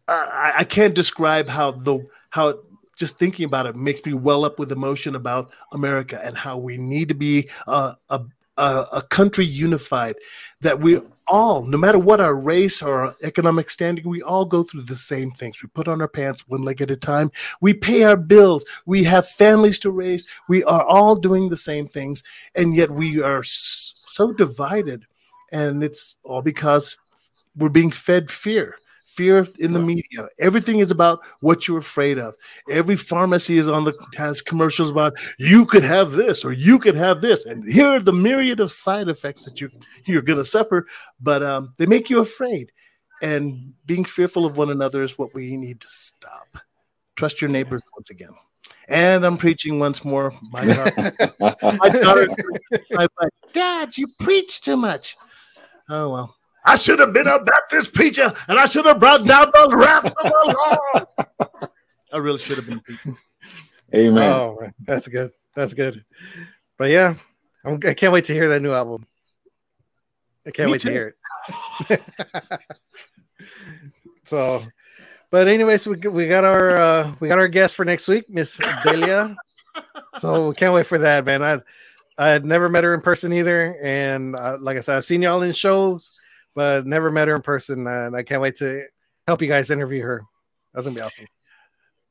I, I can't describe how the how it, just thinking about it makes me well up with emotion about America and how we need to be a, a, a, a country unified. That we all, no matter what our race or our economic standing, we all go through the same things. We put on our pants one leg at a time. We pay our bills. We have families to raise. We are all doing the same things, and yet we are so divided. And it's all because we're being fed fear fear in the media. Everything is about what you're afraid of. Every pharmacy is on the has commercials about you could have this or you could have this. And here are the myriad of side effects that you you're going to suffer but um, they make you afraid. And being fearful of one another is what we need to stop. Trust your neighbors once again. And i'm preaching once more. My daughter, [laughs] my daughter my, my, dad you preach too much. Oh well I should have been a Baptist preacher and I should have brought down the wrath of the Lord. I really should have been. preaching. Amen. Oh, that's good. That's good. But yeah, I'm, I can't wait to hear that new album. I can't Me wait too. to hear it. [laughs] so, but anyways, we we got our uh, we got our guest for next week, Miss Delia. so we can't wait for that, man. I I had never met her in person either, and uh, like I said, I've seen y'all in shows, but never met her in person, and I can't wait to help you guys interview her. That's gonna be awesome.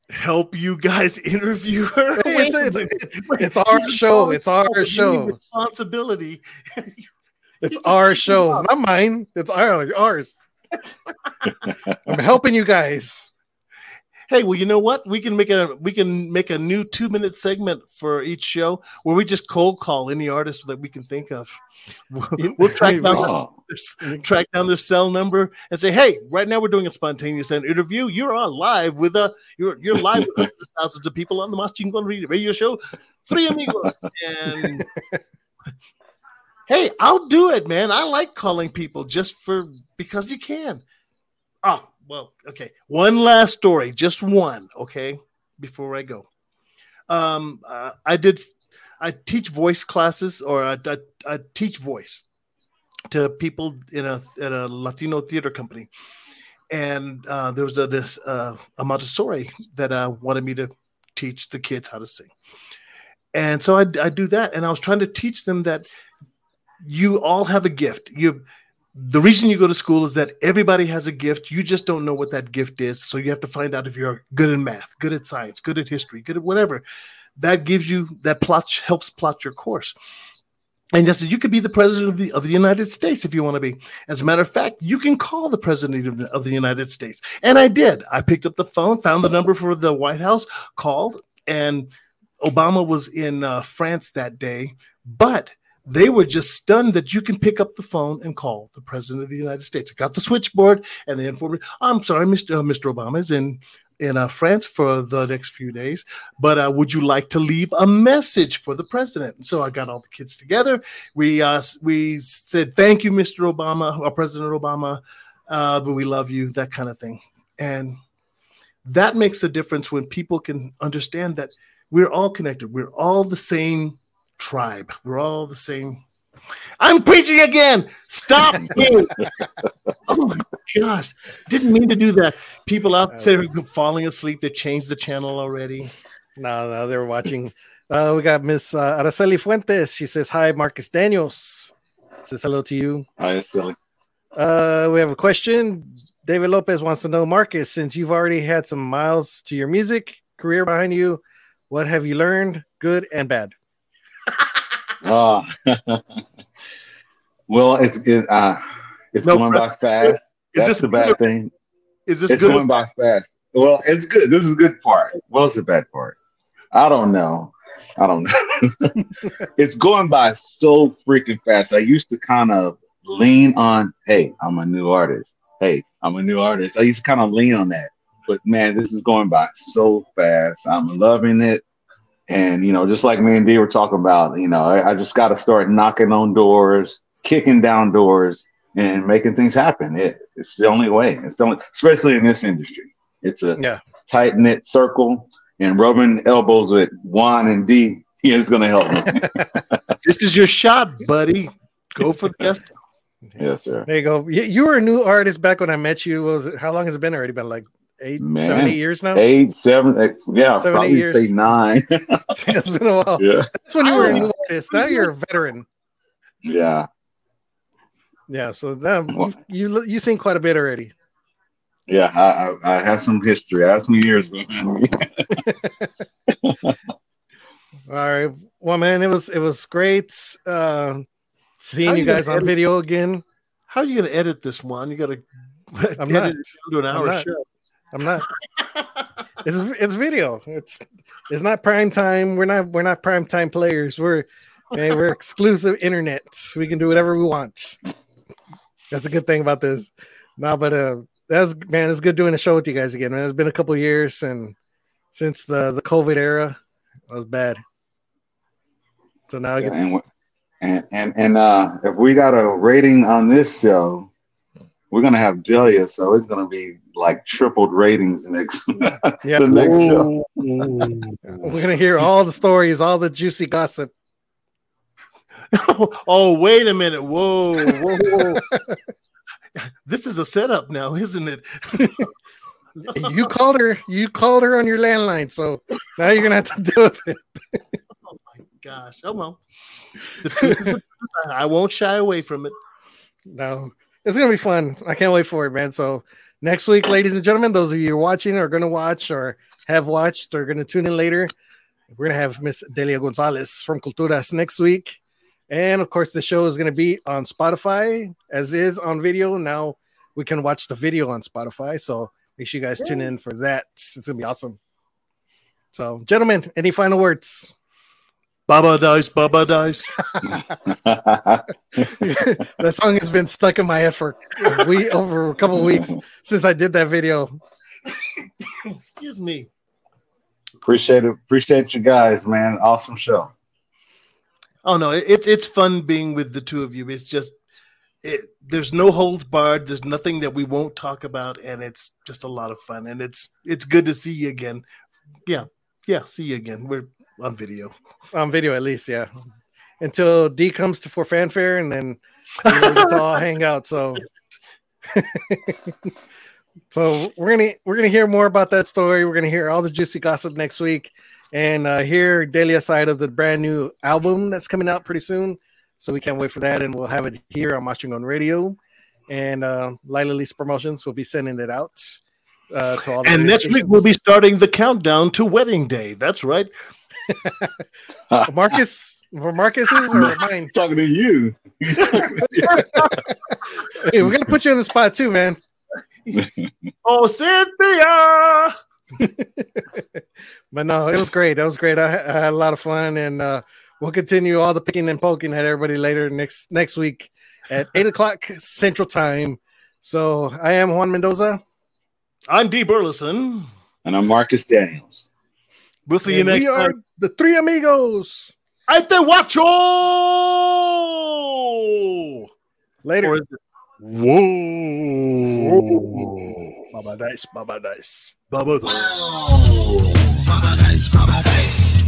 Help you guys interview her. [laughs] It's, it's, it's our show. It's our show. Responsibility. [laughs] It's our show. It's not mine. It's our, ours. [laughs] I'm helping you guys. Hey, well, you know what? We can make a we can make a new two minute segment for each show where we just cold call any artist that we can think of. We'll, we'll track down their, track down their cell number and say, "Hey, right now we're doing a spontaneous interview. You're on live with a you're you're live with hundreds [laughs] of thousands of people on the Mas Chingon Radio- Radio Show, Three Amigos." And hey, I'll do it, man. I like calling people just for because you can. Oh, well, okay. One last story, just one, okay, before I go. Um, uh, I did. I teach voice classes, or I, I, I teach voice to people in a at a Latino theater company, and uh, there was a this uh, a Montessori that uh, wanted me to teach the kids how to sing, and so I, I do that, and I was trying to teach them that you all have a gift. You the reason you go to school is that everybody has a gift. You just don't know what that gift is. So you have to find out if you're good in math, good at science, good at history, good at whatever. That gives you that plot helps plot your course. And said, you could be the president of the of the United States if you want to be. As a matter of fact, you can call the president of the, of the United States. And I did. I picked up the phone, found the number for the White House, called, and Obama was in uh, France that day. But they were just stunned that you can pick up the phone and call the president of the United States. I got the switchboard, and they informed me, "I'm sorry, Mr. Uh, Mr. Obama is in in uh, France for the next few days, but uh, would you like to leave a message for the president?" And so I got all the kids together. We uh, we said, "Thank you, Mr. Obama, or President Obama, uh, but we love you," that kind of thing, and that makes a difference when people can understand that we're all connected. We're all the same tribe. We're all the same. I'm preaching again. Stop [laughs] me. oh my gosh. Didn't mean to do that. People out there falling asleep, they changed the channel already. No, no, they were watching. Uh, we got Miss uh, Araceli Fuentes. She says, Hi, Marcus Daniels. Says hello to you. Hi, silly. Uh, we have a question. David Lopez wants to know, Marcus, since you've already had some miles to your music career behind you, what have you learned, good and bad? Ah. [laughs] well, it's it, uh, it's No going by fast. Is That's this the bad thing. Is this it's good? going by fast. Well, it's good. This is a good part. What's the bad part? I don't know. I don't know. [laughs] it's going by so freaking fast. I used to kind of lean on, hey, I'm a new artist. Hey, I'm a new artist. I used to kind of lean on that. But man, this is going by so fast. I'm loving it. And you know, just like me and D were talking about, you know, I, I just got to start knocking on doors, kicking down doors, and making things happen. It, it's the only way. It's the only, especially in this industry. It's a Yeah. tight knit circle, and rubbing elbows with Juan and D is going to help me. [laughs] [laughs] This is your shot, buddy. Go for the guest. yes, sir. There you go. You, you were a new artist back when I met you. Was it, how long has it been already? Been like eight, Man. seven, eight years now. Eight, seven, eight, yeah, Seven, eight probably years. say nine. [laughs] [laughs] it's been a while. yeah, That's when you were a Yeah. new artist. Now you're a veteran. yeah, Yeah. So now you you you seen quite a bit already. yeah. I, I, I have some history. I have some years behind me. [laughs] All right. Well, man, it was it was great uh, seeing How you you guys on edit- video again. How are you going to edit this one? You got to I'm edit not. it into an hour show. I'm not. It's it's video. It's it's not prime time. We're not we're not prime time players. We're man, we're exclusive internet. We can do whatever we want. That's a good thing about this. No, but uh that's man, it's good doing a show with you guys again. Man, it's been a couple years and since the the COVID era, it was bad. So now I get and and and uh, if we got a rating on this show, we're gonna have Delia, so it's gonna be like tripled ratings next [laughs] yeah, the next show. [laughs] we're gonna hear all the stories, all the juicy gossip. [laughs] oh, wait a minute. Whoa, whoa, whoa. this is a setup now, isn't it? You called her, you called her on your landline, so now you're gonna have to deal with it. Oh my gosh. Oh well. The truth is the truth. I won't shy away from it. No, it's gonna be fun. I can't wait for it, man. So next week, ladies and gentlemen, those of you are watching or gonna watch or have watched or gonna tune in later, we're gonna have Miss Delia Gonzalez from Culturas next week. And of course, the show is gonna be on Spotify as is on video. Now we can watch the video on Spotify. So make sure you guys tune in for that. It's gonna be awesome. So, gentlemen, any final words? Baba dice, Baba dice. [laughs] [laughs] that song has been stuck in my head for a week, over a couple of weeks since I did that video. [coughs] Excuse me. appreciate it. Appreciate you guys, man. Awesome show. Oh no, it's it's fun being with the two of you. It's just it, there's no holds barred. There's nothing that we won't talk about, and it's just a lot of fun. And it's it's good to see you again. Yeah, yeah, see you again. We're on video. on video at least, yeah. Until D comes to for fanfare, and then we get to all [laughs] hang out. So, so we're gonna we're gonna hear more about that story. We're gonna hear all the juicy gossip next week, and uh, hear Delia's side of the brand new album that's coming out pretty soon. So we can't wait for that, and we'll have it here on Mas Chingon Radio, and uh, Lila Lease Promotions will be sending it out uh, to all. The And next week we'll be starting the countdown to wedding day. That's right. Marcus for Marcus's or mine. Talking to you. Hey, we're gonna put you on the spot too, man. [laughs] Oh, Cynthia! [laughs] But no, it was great. That was great. I, I had a lot of fun, and uh, we'll continue all the picking and poking at everybody later next next week at eight o'clock Central Time. So I am Juan Mendoza. I'm Dee Burleson. And I'm Marcus Daniels. We'll see you next we are time. The three amigos. I te watcho. Later. Or is it? Whoa. Baba dice, baba dice. Bubba. Baba Dice, Baba Dice.